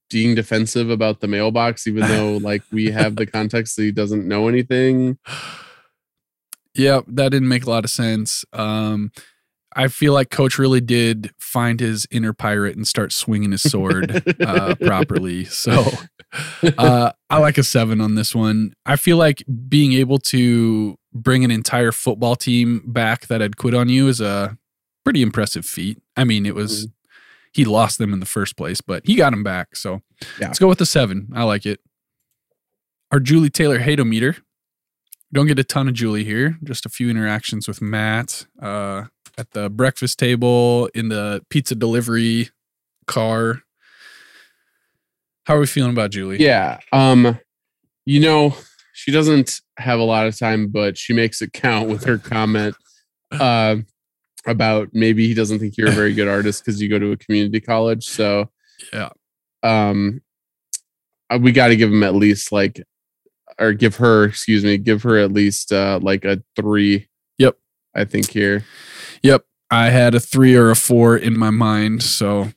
being defensive about the mailbox, even though like we have the context that he doesn't know anything. Yeah, that didn't make a lot of sense. Um, I feel like Coach really did find his inner pirate and start swinging his sword uh, properly. So uh, I like a seven on this one. I feel like being able to bring an entire football team back that had quit on you is a pretty impressive feat. I mean, it was he lost them in the first place, but he got them back. So Yeah. let's go with the seven. I like it. Our Julie Taylor Hatometer. Don't get a ton of Julie here. Just a few interactions with Matt uh, at the breakfast table, in the pizza delivery car. How are we feeling about Julie? Yeah. Um, you know, she doesn't have a lot of time, but she makes it count with her comment uh, about maybe he doesn't think you're a very good artist because you go to a community college. So Yeah. um, uh, we got to give him at least like, or give her, excuse me, give her at least uh, like a three. Yep. I think here. Yep. I had a three or a four in my mind. So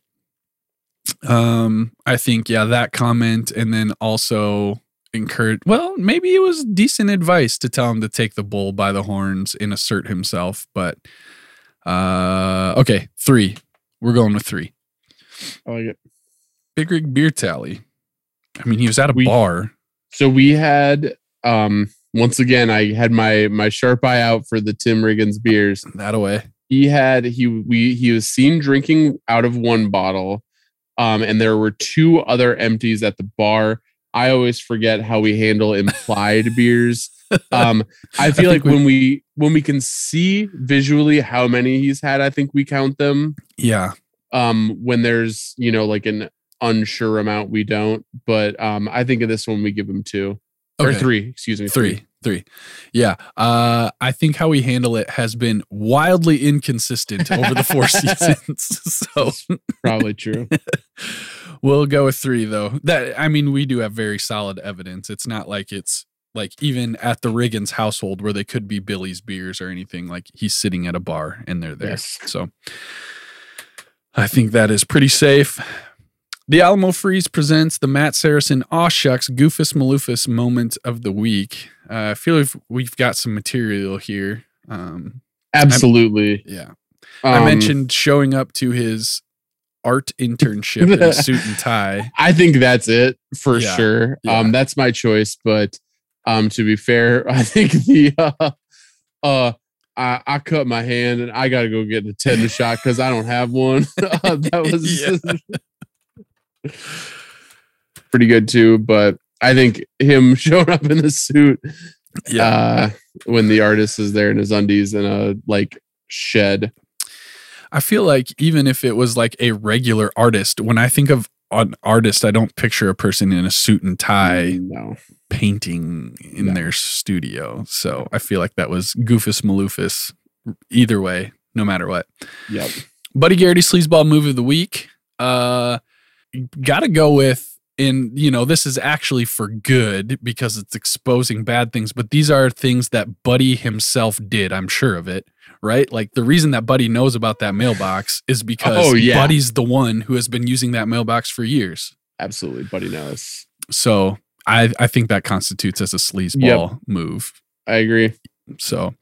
um I think, yeah, that comment and then also encourage well, maybe it was decent advice to tell him to take the bull by the horns and assert himself. But uh okay, three. We're going with three. I like it. Big Rig Beer Tally. I mean, he was at a We- bar. So we had um once again I had my my sharp eye out for the Tim Riggins beers. That away. he had he we he was seen drinking out of one bottle um and there were two other empties at the bar i always forget how we handle implied beers um i feel think like we- when we when we can see visually how many he's had i think we count them Yeah. um when there's you know like an unsure amount we don't but um i think of this one we give him two or three excuse me Three. Three. Yeah. Uh I think how we handle it has been wildly inconsistent over the four seasons. So probably true we'll go with three though. That I mean, we do have very solid evidence. It's not like it's like even at the Riggins household where they could be Billy's beers or anything. Like he's sitting at a bar and they're there. Yes. So I think that is pretty safe. The Alamo Freeze presents the Matt Saracen Aw Shucks Goofus Maloofus moment of the week. Uh, I feel like we've got some material here. Um, absolutely yeah. I Um, mentioned showing up to his art internship in a suit and tie. I think that's it for Yeah, sure. yeah. Um, that's my choice. But um, to be fair, I think the uh, uh, I, I cut my hand and I got to go get a tetanus shot because I don't have one. Uh, that was pretty good too. But I think him showing up in the suit Yeah. uh, when the artist is there in his undies in a like shed. I feel like even if it was like a regular artist, when I think of an artist, I don't picture a person in a suit and tie No, painting in No. their studio. So I feel like that was Goofus Maloofus either way, no matter what. yep. Buddy Garrity Sleazeball Move of the Week. Uh gotta go with and you know this is actually for good because it's exposing bad things but these are things that buddy himself did i'm sure of it right like the reason that buddy knows about that mailbox is because Oh, yeah. buddy's the one who has been using that mailbox for years Absolutely, buddy knows. so i i think that constitutes as a sleazeball move I agree. so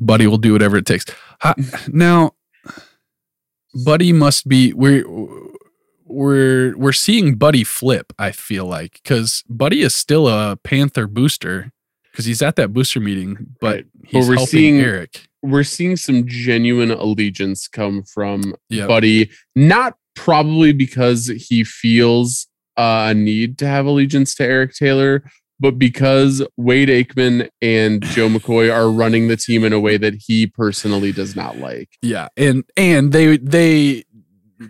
Buddy will do whatever it takes. Now, Buddy must be we're we're we're seeing Buddy flip. I feel like because Buddy is still a Panther booster because he's at that booster meeting, but Right. He's we're helping seeing- Eric. we're seeing some genuine allegiance come from Yeah, Buddy, not probably because he feels uh, a need to have allegiance to Eric Taylor, but because Wade Aikmen and Joe McCoy are running the team in a way that he personally does not like. yeah, and and they they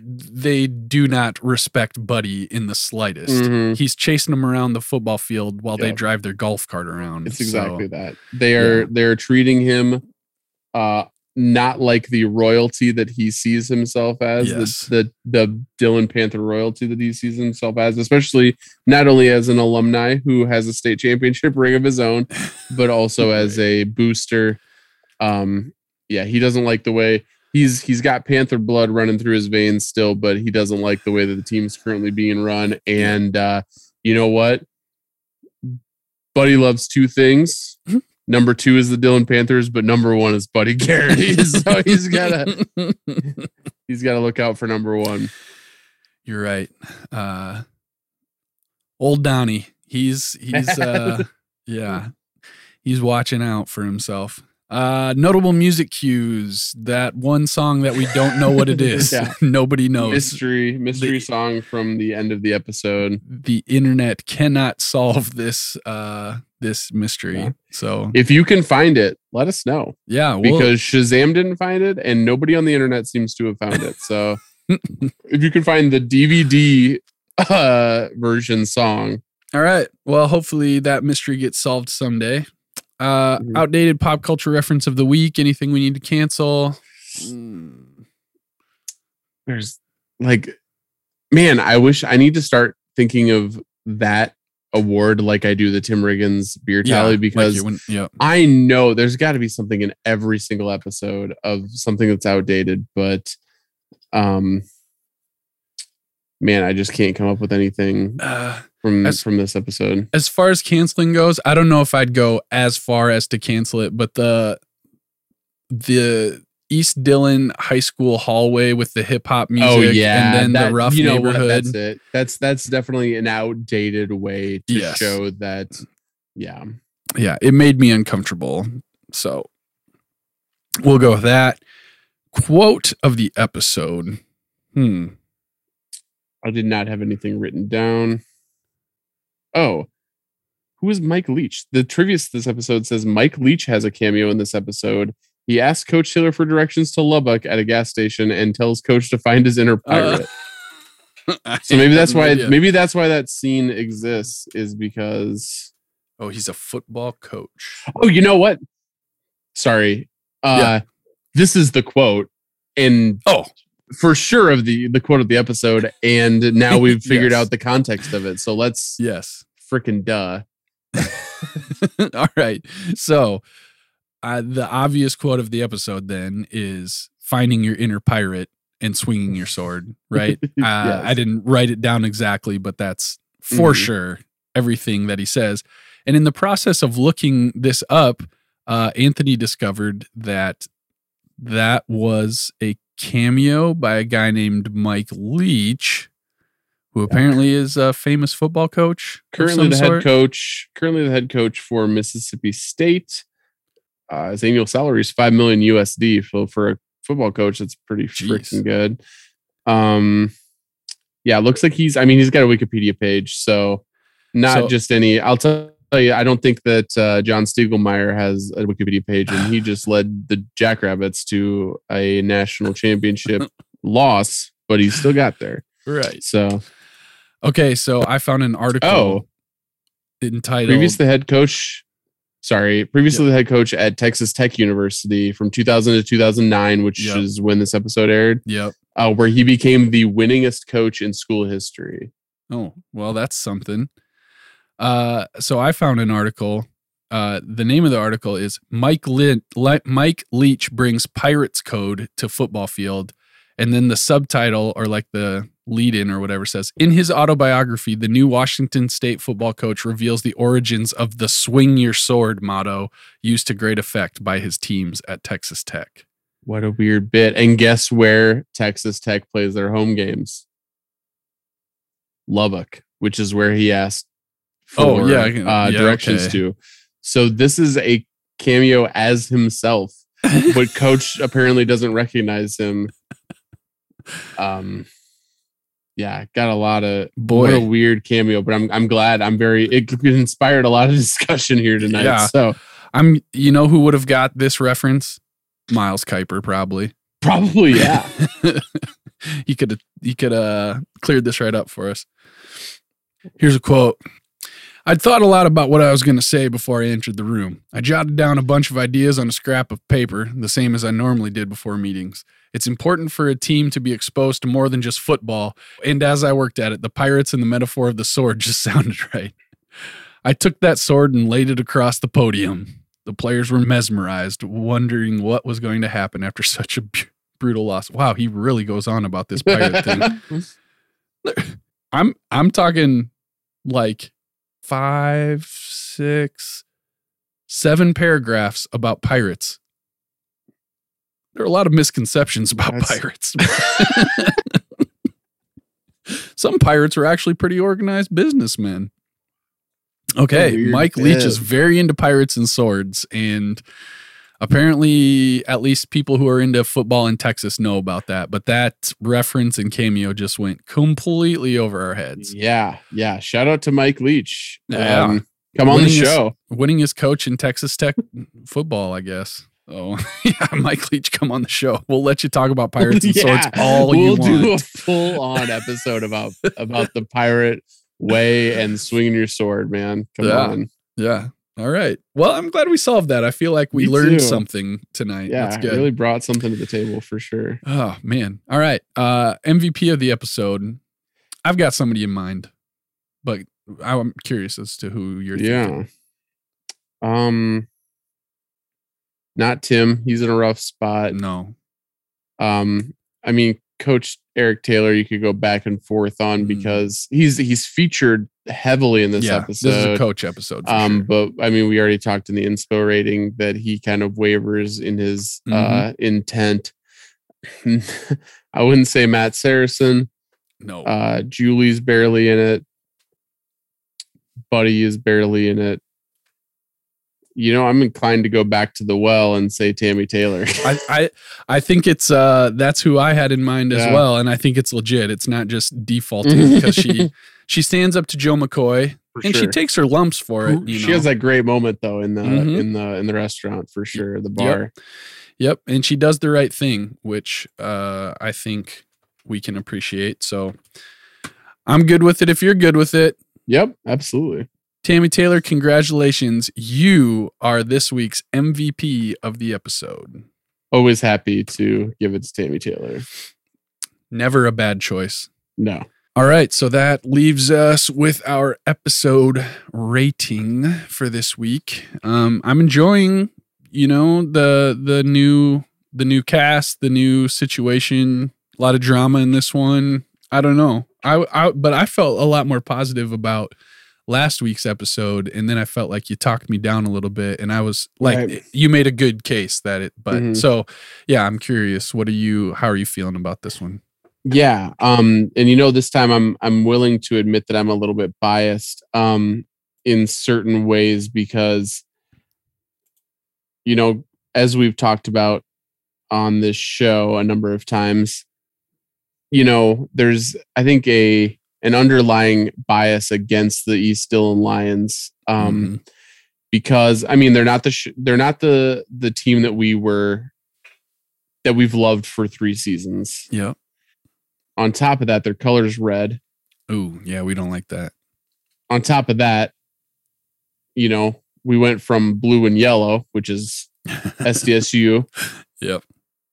they do not respect Buddy in the slightest. Mhm. He's chasing them around the football field while they drive their golf cart around. It's So- exactly that. They are yeah. they're treating him uh not like the royalty that he sees himself as Yes. the, the the Dillon Panther royalty that he sees himself as, especially not only as an alumni who has a state championship ring of his own, but also as a booster. Um yeah, he doesn't like the way he's he's got Panther blood running through his veins still, but he doesn't like the way that the team's currently being run. And uh, you know what? Buddy loves two things. Mhm. Number two is the Dillon Panthers, but number one is Buddy Garrity. so he's gotta he's gotta look out for number one. You're right. Uh, old Donnie, he's he's uh, yeah, he's watching out for himself. Uh, notable music cues. That one song that we don't know what it is. Yeah. Nobody knows. Mystery mystery The- song from the end of the episode. the internet cannot solve this uh this mystery. Yeah. So If you can find it, let us know. yeah, we'll- because Shazam didn't find it and nobody on the internet seems to have found it. So if you can find the DVD uh, version song, All right. Well, hopefully that mystery gets solved someday. Uh, Mhm. outdated pop culture reference of the week. Anything we need to cancel? there's like, man, I wish I need to start thinking of that award like I do the Tim Riggins beer tally like because you wouldn't- yeah, I know there's got to be something in every single episode of something that's outdated, but um man, I just can't come up with anything uh, from As- from this episode. as far as canceling goes, I don't know if I'd go as far as to cancel it, but the the East Dillon High School hallway with the hip hop music, oh yeah, and then that- the rough you know what, neighborhood. that's it. That's that's definitely an outdated way to Yes. show that. Yeah, yeah, it made me uncomfortable. So we'll go with that. Quote of the episode. Hmm. I did not have anything written down. Oh, who is Mike Leach? The trivia this episode says Mike Leach has a cameo in this episode. He asks Coach Taylor for directions to Lubbock at a gas station and tells Coach to find his inner pirate. Uh, so maybe that's why Yeah. maybe that's why that scene exists is because Oh, he's a football coach. oh you know what? Sorry. Uh Yeah. this is the quote and Oh, for sure of the the quote of the episode and now we've figured Yes. out the context of it. So let's yes. freaking duh. All right. So, uh, the obvious quote of the episode then is finding your inner pirate and swinging your sword, right? Uh, Yes. I didn't write it down exactly, but that's for Mhm. sure everything that he says. And in the process of looking this up, uh, Anthony discovered that that was a cameo by a guy named Mike Leach, who apparently is a famous football coach. currently the head sort. coach currently the head coach for mississippi state uh, his annual salary is 5 million usd so for a football coach that's pretty Jeez. freaking good um yeah looks like he's i mean he's got a wikipedia page so not So- just any i'll tell you i don't think that uh, john stiegelmeier has a wikipedia page and he just led the jackrabbits to a national championship loss but he still got there Right. so Okay, so I found an article oh entitled previous the head coach sorry previously the head coach at texas tech university from 2000 to 2009 which Yep. is when this episode aired Yep. uh, where he became the winningest coach in school history Oh, well, that's something. Uh, so I found an article. Uh, the name of the article is Mike Lin- Le- Mike Leach brings Pirates code to football field, and then the subtitle or like the lead in or whatever says in his autobiography, the new Washington State football coach reveals the origins of the "Swing Your Sword" motto used to great effect by his teams at Texas Tech. what a weird bit and guess where texas tech plays their home games lubbock which is where he asked for Oh, yeah, can- uh, yeah, directions okay. to so this is a cameo as himself but coach apparently doesn't recognize him um yeah got a lot of what a Boy, weird cameo but i'm i'm glad i'm very it inspired a lot of discussion here tonight Yeah. so I'm. You know who would have got this reference? Miles Kuiper, probably. probably yeah he could have he could uh cleared this right up for us. Here's a quote. I'd thought a lot about what I was going to say before I entered the room. I jotted down a bunch of ideas on a scrap of paper, the same as I normally did before meetings. It's important for a team to be exposed to more than just football, and as I worked at it, the pirates and the metaphor of the sword just sounded right. I took that sword and laid it across the podium. The players were mesmerized, wondering what was going to happen after such a b- brutal loss. Wow, he really goes on about this pirate thing. I'm I'm talking like five, six, seven paragraphs about pirates. There are a lot of misconceptions about That's- pirates. Some pirates are actually pretty organized businessmen. Okay, Mike Leach is very into pirates and swords, and apparently, at least people who are into football in Texas know about that. But that reference and cameo just went completely over our heads. yeah, yeah. Shout out to Mike Leach. Yeah. Um, come on the Winning show. Winning his coach in Texas Tech football, I guess. Oh, yeah, Mike Leach, come on the show. We'll let you talk about pirates and swords all we'll you want. do a full on episode about about the pirate way and swinging your sword, man. Come Yeah. on. Yeah. All right. Well, I'm glad we solved that. I feel like we Me learned too. something tonight. Yeah, That's good. really brought something to the table for sure. Oh man. All right. Uh MVP of the episode. I've got somebody in mind, but I'm curious as to who you're thinking. Yeah. Um not Tim. He's in a rough spot. No. Um, I mean, Coach Eric Taylor, you could go back and forth on Mm. because he's he's featured heavily in this yeah. episode. This is a coach episode. For um, sure. but I mean, we already talked in the inspo rating that he kind of wavers in his Mm-hmm. uh intent. I wouldn't say Matt Saracen. No. Uh, Julie's barely in it. Buddy is barely in it. You know, I'm inclined to go back to the well and say Tammy Taylor. I, I I think it's uh that's who I had in mind as Yeah. well, and I think it's legit. It's not just defaulting because she she stands up to Joe McCoy For and she takes her lumps for it. You she know? has that great moment though in the Mhm. in the in the restaurant for sure, the bar. Yep, and she does the right thing, which uh, I think we can appreciate. So I'm good with it. If you're good with it, Yep, absolutely. Tammy Taylor, congratulations! You are this week's MVP of the episode. Always happy to give it to Tammy Taylor. Never a bad choice. No. All right, so that leaves us with our episode rating for this week. Um, I'm enjoying, you know, the the new the new cast, the new situation. A lot of drama in this one. I don't know. I, I but I felt a lot more positive about last week's episode, and then I felt like you talked me down a little bit, and I was like, Right. you made a good case that it. But Mhm. so yeah, I'm curious. What are you? How are you feeling about this one? Yeah. Um, and you know, this time I'm I'm willing to admit that I'm a little bit biased um in certain ways because you know, as we've talked about on this show a number of times, you know, there's I think a an underlying bias against the East Dillon Lions. Um Mhm. because I mean they're not the sh- they're not the the team that we were that we've loved for three seasons. Yep. On top of that, their color's red. Ooh, yeah, we don't like that. On top of that, you know, we went from blue and yellow, which is SDSU, Yep.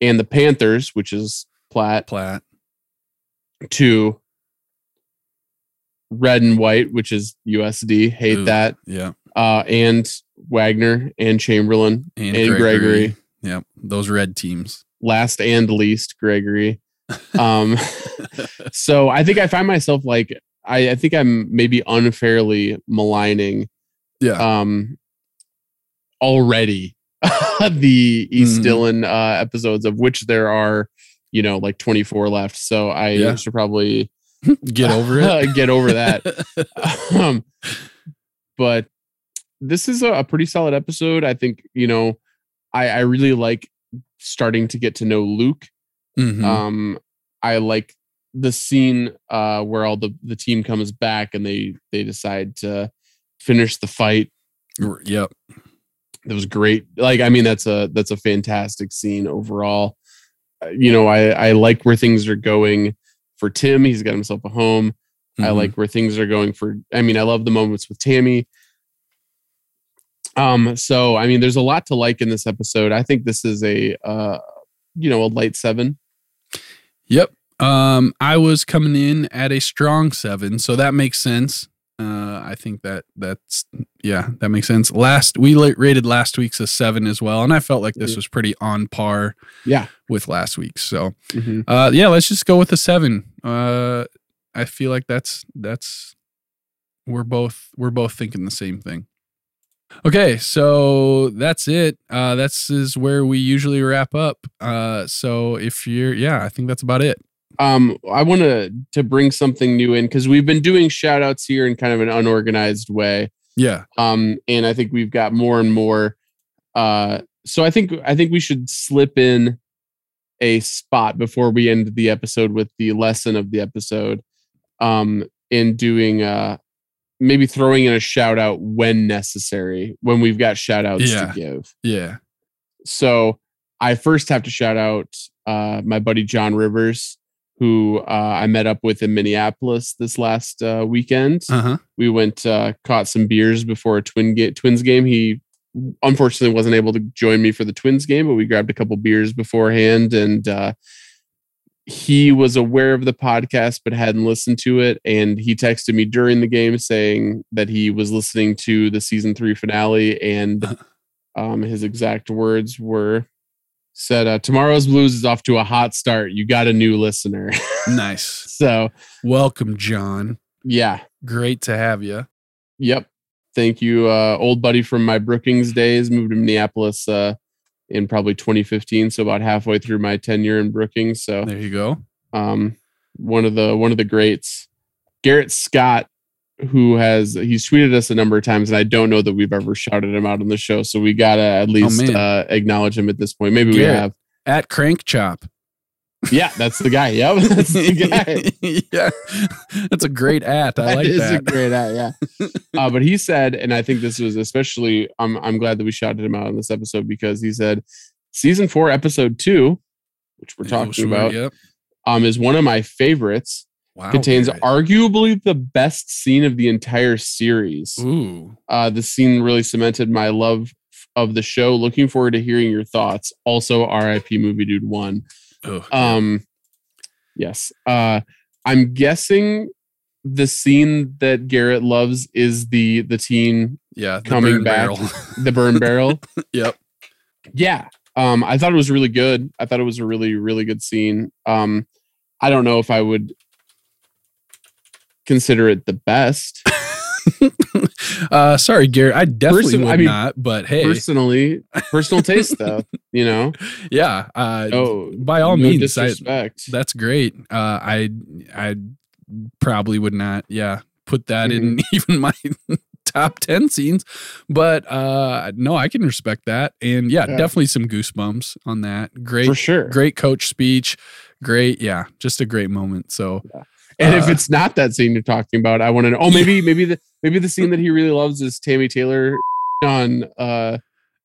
and the Panthers, which is Platte, Platte. to red and white, which is USD. Hate Ooh. that. Yeah. Uh, and Wagner and Chamberlain And, and Gregory. Gregory. Yep. Those red teams. last and least Gregory. Um, so I think I find myself like I, I think I'm maybe unfairly maligning Yeah. um already the East Mhm. Dillon uh episodes of which there are you know like 24 left so I Yeah. should probably Get over it. get over that um but this is a, a pretty solid episode I think you know I I really like starting to get to know Luke Mhm. um i like the scene uh where all the the team comes back and they they decide to finish the fight. Yep. that was great. Like i mean that's a that's a fantastic scene overall. Uh, you know i i like where things are going for tim. He's got himself a home. I Mhm. like where things are going for i mean i love the moments with tammy. Um so i mean there's a lot to like in this episode. I think this is a uh you know a light seven Yep. Um, I was coming in at a strong seven, so that makes sense. Uh, I think that that's yeah, that makes sense. Last we rated last week's a seven as well, and I felt like this was pretty on par Yeah. with last week's. So Mhm. uh, yeah, let's just go with a seven. Uh, I feel like that's that's we're both we're both thinking the same thing. Okay, so that's it. Uh, that's is where we usually wrap up. Uh, so if you're yeah, I think that's about it. um i want to to bring something new in because we've been doing shout outs here in kind of an unorganized way Yeah, um and i think we've got more and more uh so i think i think we should slip in a spot before we end the episode with the lesson of the episode um in doing uh maybe throwing in a shout out when necessary when we've got shout outs Yeah. to give yeah, so I first have to shout out uh, my buddy John Rivers, who uh, I met up with in Minneapolis this last uh, weekend. uh huh. We went uh, caught some beers before a twin ga- Twins game. He unfortunately wasn't able to join me for the Twins game, but we grabbed a couple beers beforehand, and uh, he was aware of the podcast but hadn't listened to it. And he texted me during the game saying that he was listening to the season three finale, and um, his exact words were said, uh, "Tomorrow's Blues is off to a hot start. You got a new listener." Nice. so Welcome, John. yeah, Great to have you. Yep. Thank you. Uh, old buddy from my Brookings days moved to Minneapolis uh, in probably 2015. So about halfway through my tenure in Brookings. So There you go. um, one of the one of the greats, Garrett Scott, who has he's tweeted us a number of times, and I don't know that we've ever shouted him out on the show. So we gotta at least man. uh, acknowledge him at this point. Maybe Garrett. we have. At Crank Chop. Yeah, that's the guy. Yep, that's the guy. yeah, that's a great at. I like That is a great ad, yeah. uh, but he said, and I think this was especially, I'm I'm glad that we shouted him out on this episode because he said, season four, episode two, which we're Oh, talking sure, about, Yep. um, is one of my favorites. Wow. Contains Garrett. arguably the best scene of the entire series. Ooh. Uh, the scene really cemented my love of the show. Looking forward to hearing your thoughts. Also, R.I.P. Movie Dude One. Oh, Um, yes. Uh, I'm guessing the scene that Garrett loves is the the teen yeah. the coming back. barrel. the burn barrel. yep. Yeah. Um, I thought it was really good. I thought it was a really really good scene. Um, I don't know if I would consider it the best uh, sorry, Garrett. I definitely Person- would I mean, not. But hey, personally. Personal taste though, you know. yeah. Uh, Oh, by all no means, I, that's great. Uh, I I probably would not. Yeah, put that in Mm-hmm. even my top ten scenes. But uh, no, I can respect that. And yeah, Yeah. definitely some goosebumps on that. Great, for sure. great coach speech. Great, yeah, just a great moment. So And if Uh, it's not that scene you're talking about, I want to know. Oh, maybe maybe the maybe the scene that he really loves is Tammy Taylor on uh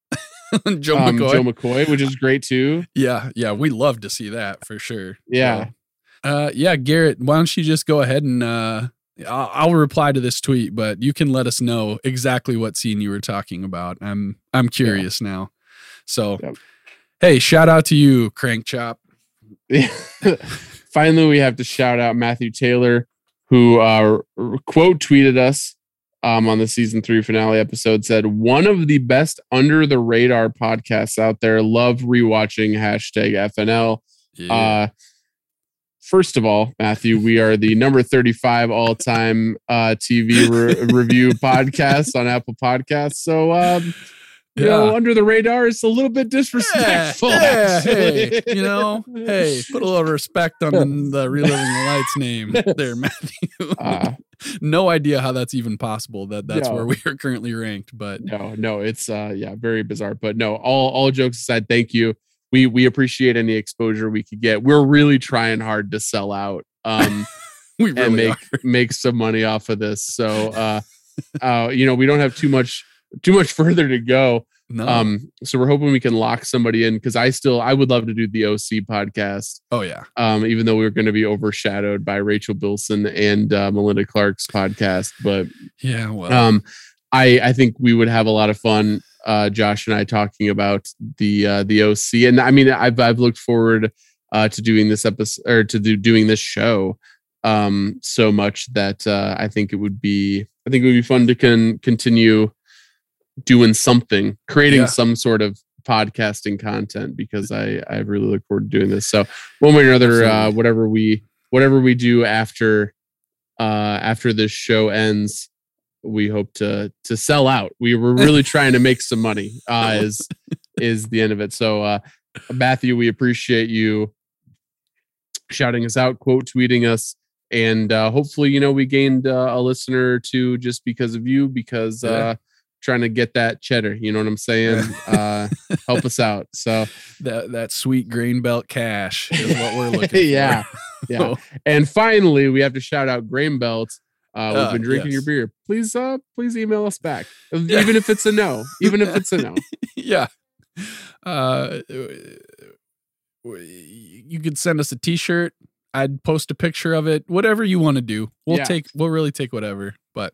Joe um, McCoy. Joe McCoy, which is great too. yeah, yeah, we love to see that for sure. Yeah. So, uh, yeah, Garrett, why don't you just go ahead and uh, I'll, I'll reply to this tweet, but you can let us know exactly what scene you were talking about. I'm I'm curious now. So, Yep. hey, shout out to you, Crank Chop. Finally, we have to shout out Matthew Taylor, who uh, quote tweeted us um, on the season three finale episode. Said one of the best under the radar podcasts out there. Love rewatching hashtag FNL. Yeah. Uh, first of all, Matthew, we are the number 35 all time uh, TV re- review podcast on Apple Podcasts. So, um, you know, under the radar is a little bit disrespectful. yeah, hey, you know, hey, put a little respect on the, the reliving the lights name there, Matthew. Uh, no idea how that's even possible that that's No. where we are currently ranked, but no, no, it's uh, yeah, very bizarre. But no, all all jokes aside, thank you. We we appreciate any exposure we could get. We're really trying hard to sell out. Um, we and really make are. make some money off of this. So uh uh you know, we don't have too much too much further to go. No. Um so we're hoping we can lock somebody in because I still I would love to do the OC podcast. oh yeah. Um even though we are going to be overshadowed by Rachel Bilson and uh, Melinda Clarke's podcast, but Yeah. Well. um I I think we would have a lot of fun uh Josh and I talking about the uh the OC and I mean I've I've looked forward uh to doing this episode or to do, doing this show um, so much that uh, I think it would be I think it would be fun to con- continue doing something, creating Yeah. some sort of podcasting content because I I really look forward to doing this. So one way or another, uh, whatever we whatever we do after uh, after this show ends, we hope to to sell out. We were really trying to make some money. Uh, is is the end of it. So uh, Matthew, we appreciate you shouting us out, quote tweeting us, and uh, hopefully, you know, we gained uh, a listener or two just because of you, because Yeah. Trying to get that cheddar. You know what I'm saying? uh, help us out. So That that sweet grain belt cash is what we're looking for. yeah, yeah. And finally, we have to shout out Grain Belt. Uh, we've Uh, been drinking your beer. Please, uh, please email us back, even if it's a no. Even if it's a no. yeah. Uh, you could send us a T-shirt. I'd post a picture of it. Whatever you want to do, we'll Yeah. take. We'll really take whatever. But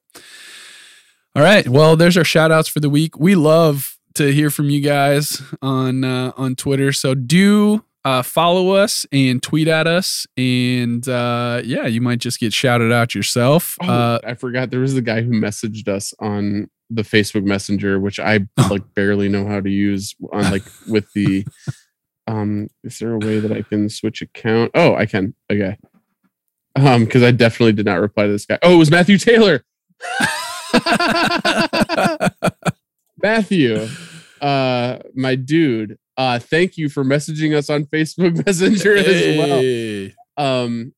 all right. Well, there's our shout outs for the week. We love to hear from you guys on uh, on Twitter. So do uh, follow us and tweet at us, and uh, yeah, you might just get shouted out yourself. Oh, Uh, I forgot there was the guy who messaged us on the Facebook Messenger, which I Oh. like barely know how to use on like with the. Um, is there a way that I can switch account? Oh, I can. Okay. Um, because I definitely did not reply to this guy. Oh, it was Matthew Taylor. Matthew, uh, my dude, uh, thank you for messaging us on Facebook Messenger as well. Um,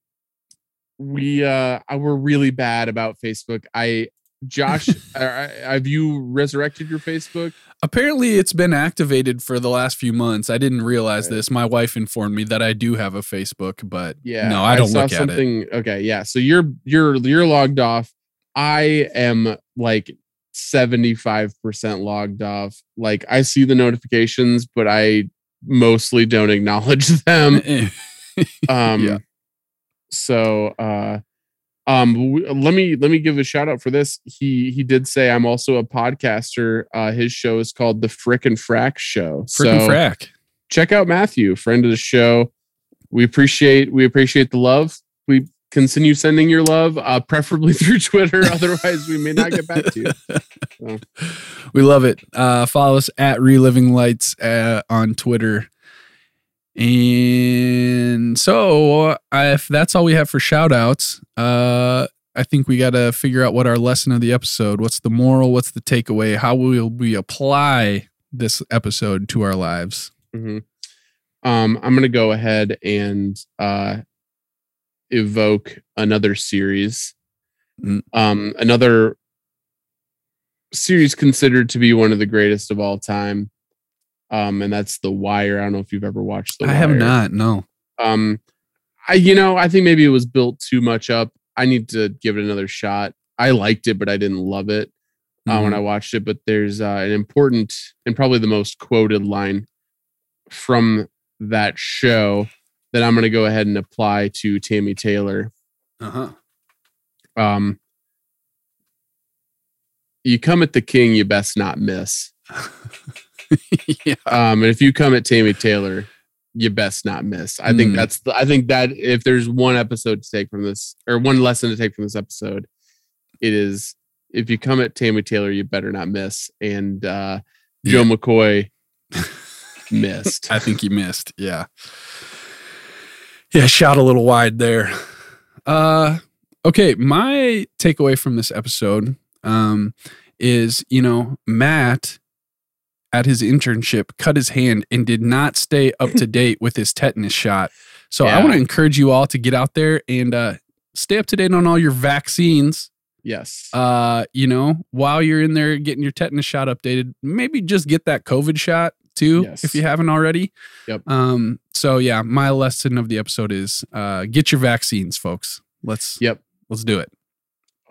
we uh, I- we're really bad about Facebook. I, Josh, have you resurrected your Facebook? Apparently, it's been activated for the last few months. I didn't realize Right. this. My wife informed me that I do have a Facebook, but Yeah, no, I don't saw look at it. Okay, yeah. So you're you're you're logged off. I am like 75% logged off. Like I see the notifications, but I mostly don't acknowledge them. um Yeah. so uh um let me let me give a shout out for this he he did say i'm also a podcaster uh his show is called the frick and frack show Frickin' so frack. check out matthew friend of the show we appreciate we appreciate the love we continue sending your love uh preferably through twitter otherwise we may not get back to you So. We love it. Uh, follow us at Reliving Lights uh, on Twitter. And so, uh, if that's all we have for shout outs, uh, I think we got to figure out what our lesson of the episode, what's the moral, what's the takeaway, how will we apply this episode to our lives. Mhm. Um, I'm gonna go ahead and uh, evoke another series, Mm. um, another series considered to be one of the greatest of all time, um, and that's The Wire. I don't know if you've ever watched The I Wire. have not, no. Um, I you know I think maybe it was built too much up. I need to give it another shot. I liked it, but I didn't love it uh, when Mhm. I watched it. But there's uh, an important and probably the most quoted line from that show that I'm going to go ahead and apply to Tammy Taylor. uh-huh. Um, you come at the king, you best not miss. yeah. Um, and if you come at Tammy Taylor, you best not miss. I think Mm. that's the, I think that if there's one episode to take from this or one lesson to take from this episode, it is if you come at Tammy Taylor, you better not miss. And uh, Joe McCoy missed. I think he missed. Yeah. Yeah, shot a little wide there. Uh okay, my takeaway from this episode um is, you know, Matt at his internship cut his hand and did not stay up to date with his tetanus shot. So I want to encourage you all to get out there and uh stay up to date on all your vaccines Yes. uh, you know, while you're in there getting your tetanus shot updated, maybe just get that COVID shot too Yes. if you haven't already. Yep. Um, so yeah, my lesson of the episode is uh get your vaccines, folks. Let's Yep. let's do it.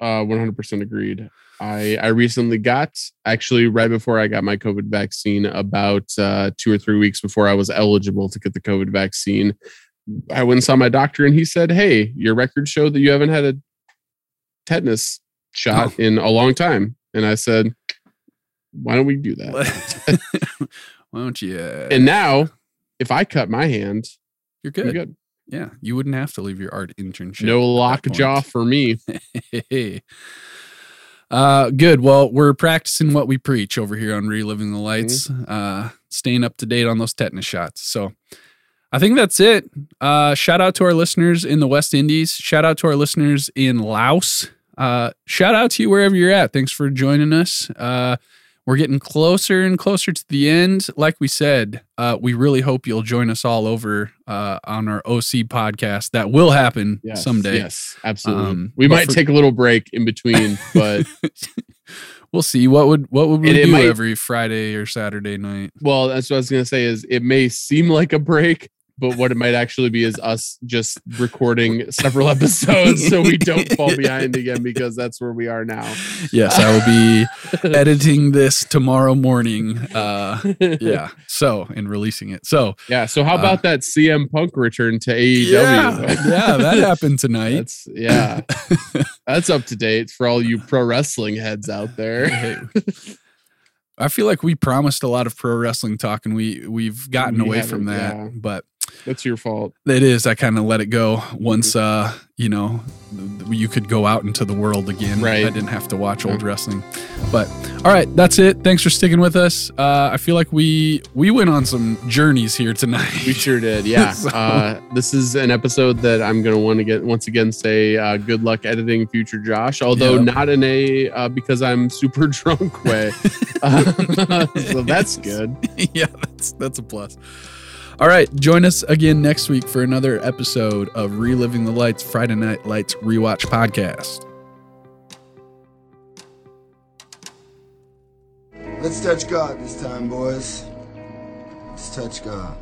Uh, 100% agreed. I I recently got actually right before I got my COVID vaccine, about uh, two or three weeks before I was eligible to get the COVID vaccine. I went and saw my doctor, and he said, "Hey, your records show that you haven't had a tetanus shot in a long time." And I said, "Why don't we do that?" Why don't you uh, and now, if I cut my hand, you're good. good. Yeah, you wouldn't have to leave your art internship. No lockjaw for me. Hey. Uh, good. Well, we're practicing what we preach over here on Reliving the Lights, uh, staying up to date on those tetanus shots. So I think that's it. Uh, shout out to our listeners in the West Indies. Shout out to our listeners in Laos. Uh, shout out to you wherever you're at. Thanks for joining us. Uh, we're getting closer and closer to the end. Like we said, uh, we really hope you'll join us all over uh, on our OC podcast. That will happen Yes, someday. Yes, absolutely. Um, we might for- take a little break in between, but we'll see what would what would we do might- every Friday or Saturday night. well, that's what I was gonna say. Is it may seem like a break, but what it might actually be is us just recording several episodes so we don't fall behind again because that's where we are now. Yes, I will be editing this tomorrow morning. Uh, yeah. So and releasing it. So Yeah. So how Uh, about that CM Punk return to AEW? yeah, yeah, that happened tonight. That's yeah. That's up to date for all you pro wrestling heads out there. Hey, I feel like we promised a lot of pro wrestling talk and we we've gotten We away from that. yeah. But That's your fault. it is. I kind of let it go once uh, you know, you could go out into the world again. Right. I didn't have to watch old wrestling. But all right, that's it. Thanks for sticking with us. Uh, I feel like we we went on some journeys here tonight. We sure did. Yeah. So- Uh, this is an episode that I'm going to want to get once again say uh, good luck editing future Josh, although Yep. not in a uh, because I'm super drunk way. Uh, so that's good. yeah, that's that's a plus. All right, join us again next week for another episode of Reliving the Lights Friday Night Lights Rewatch Podcast. Let's touch God this time, boys. Let's touch God.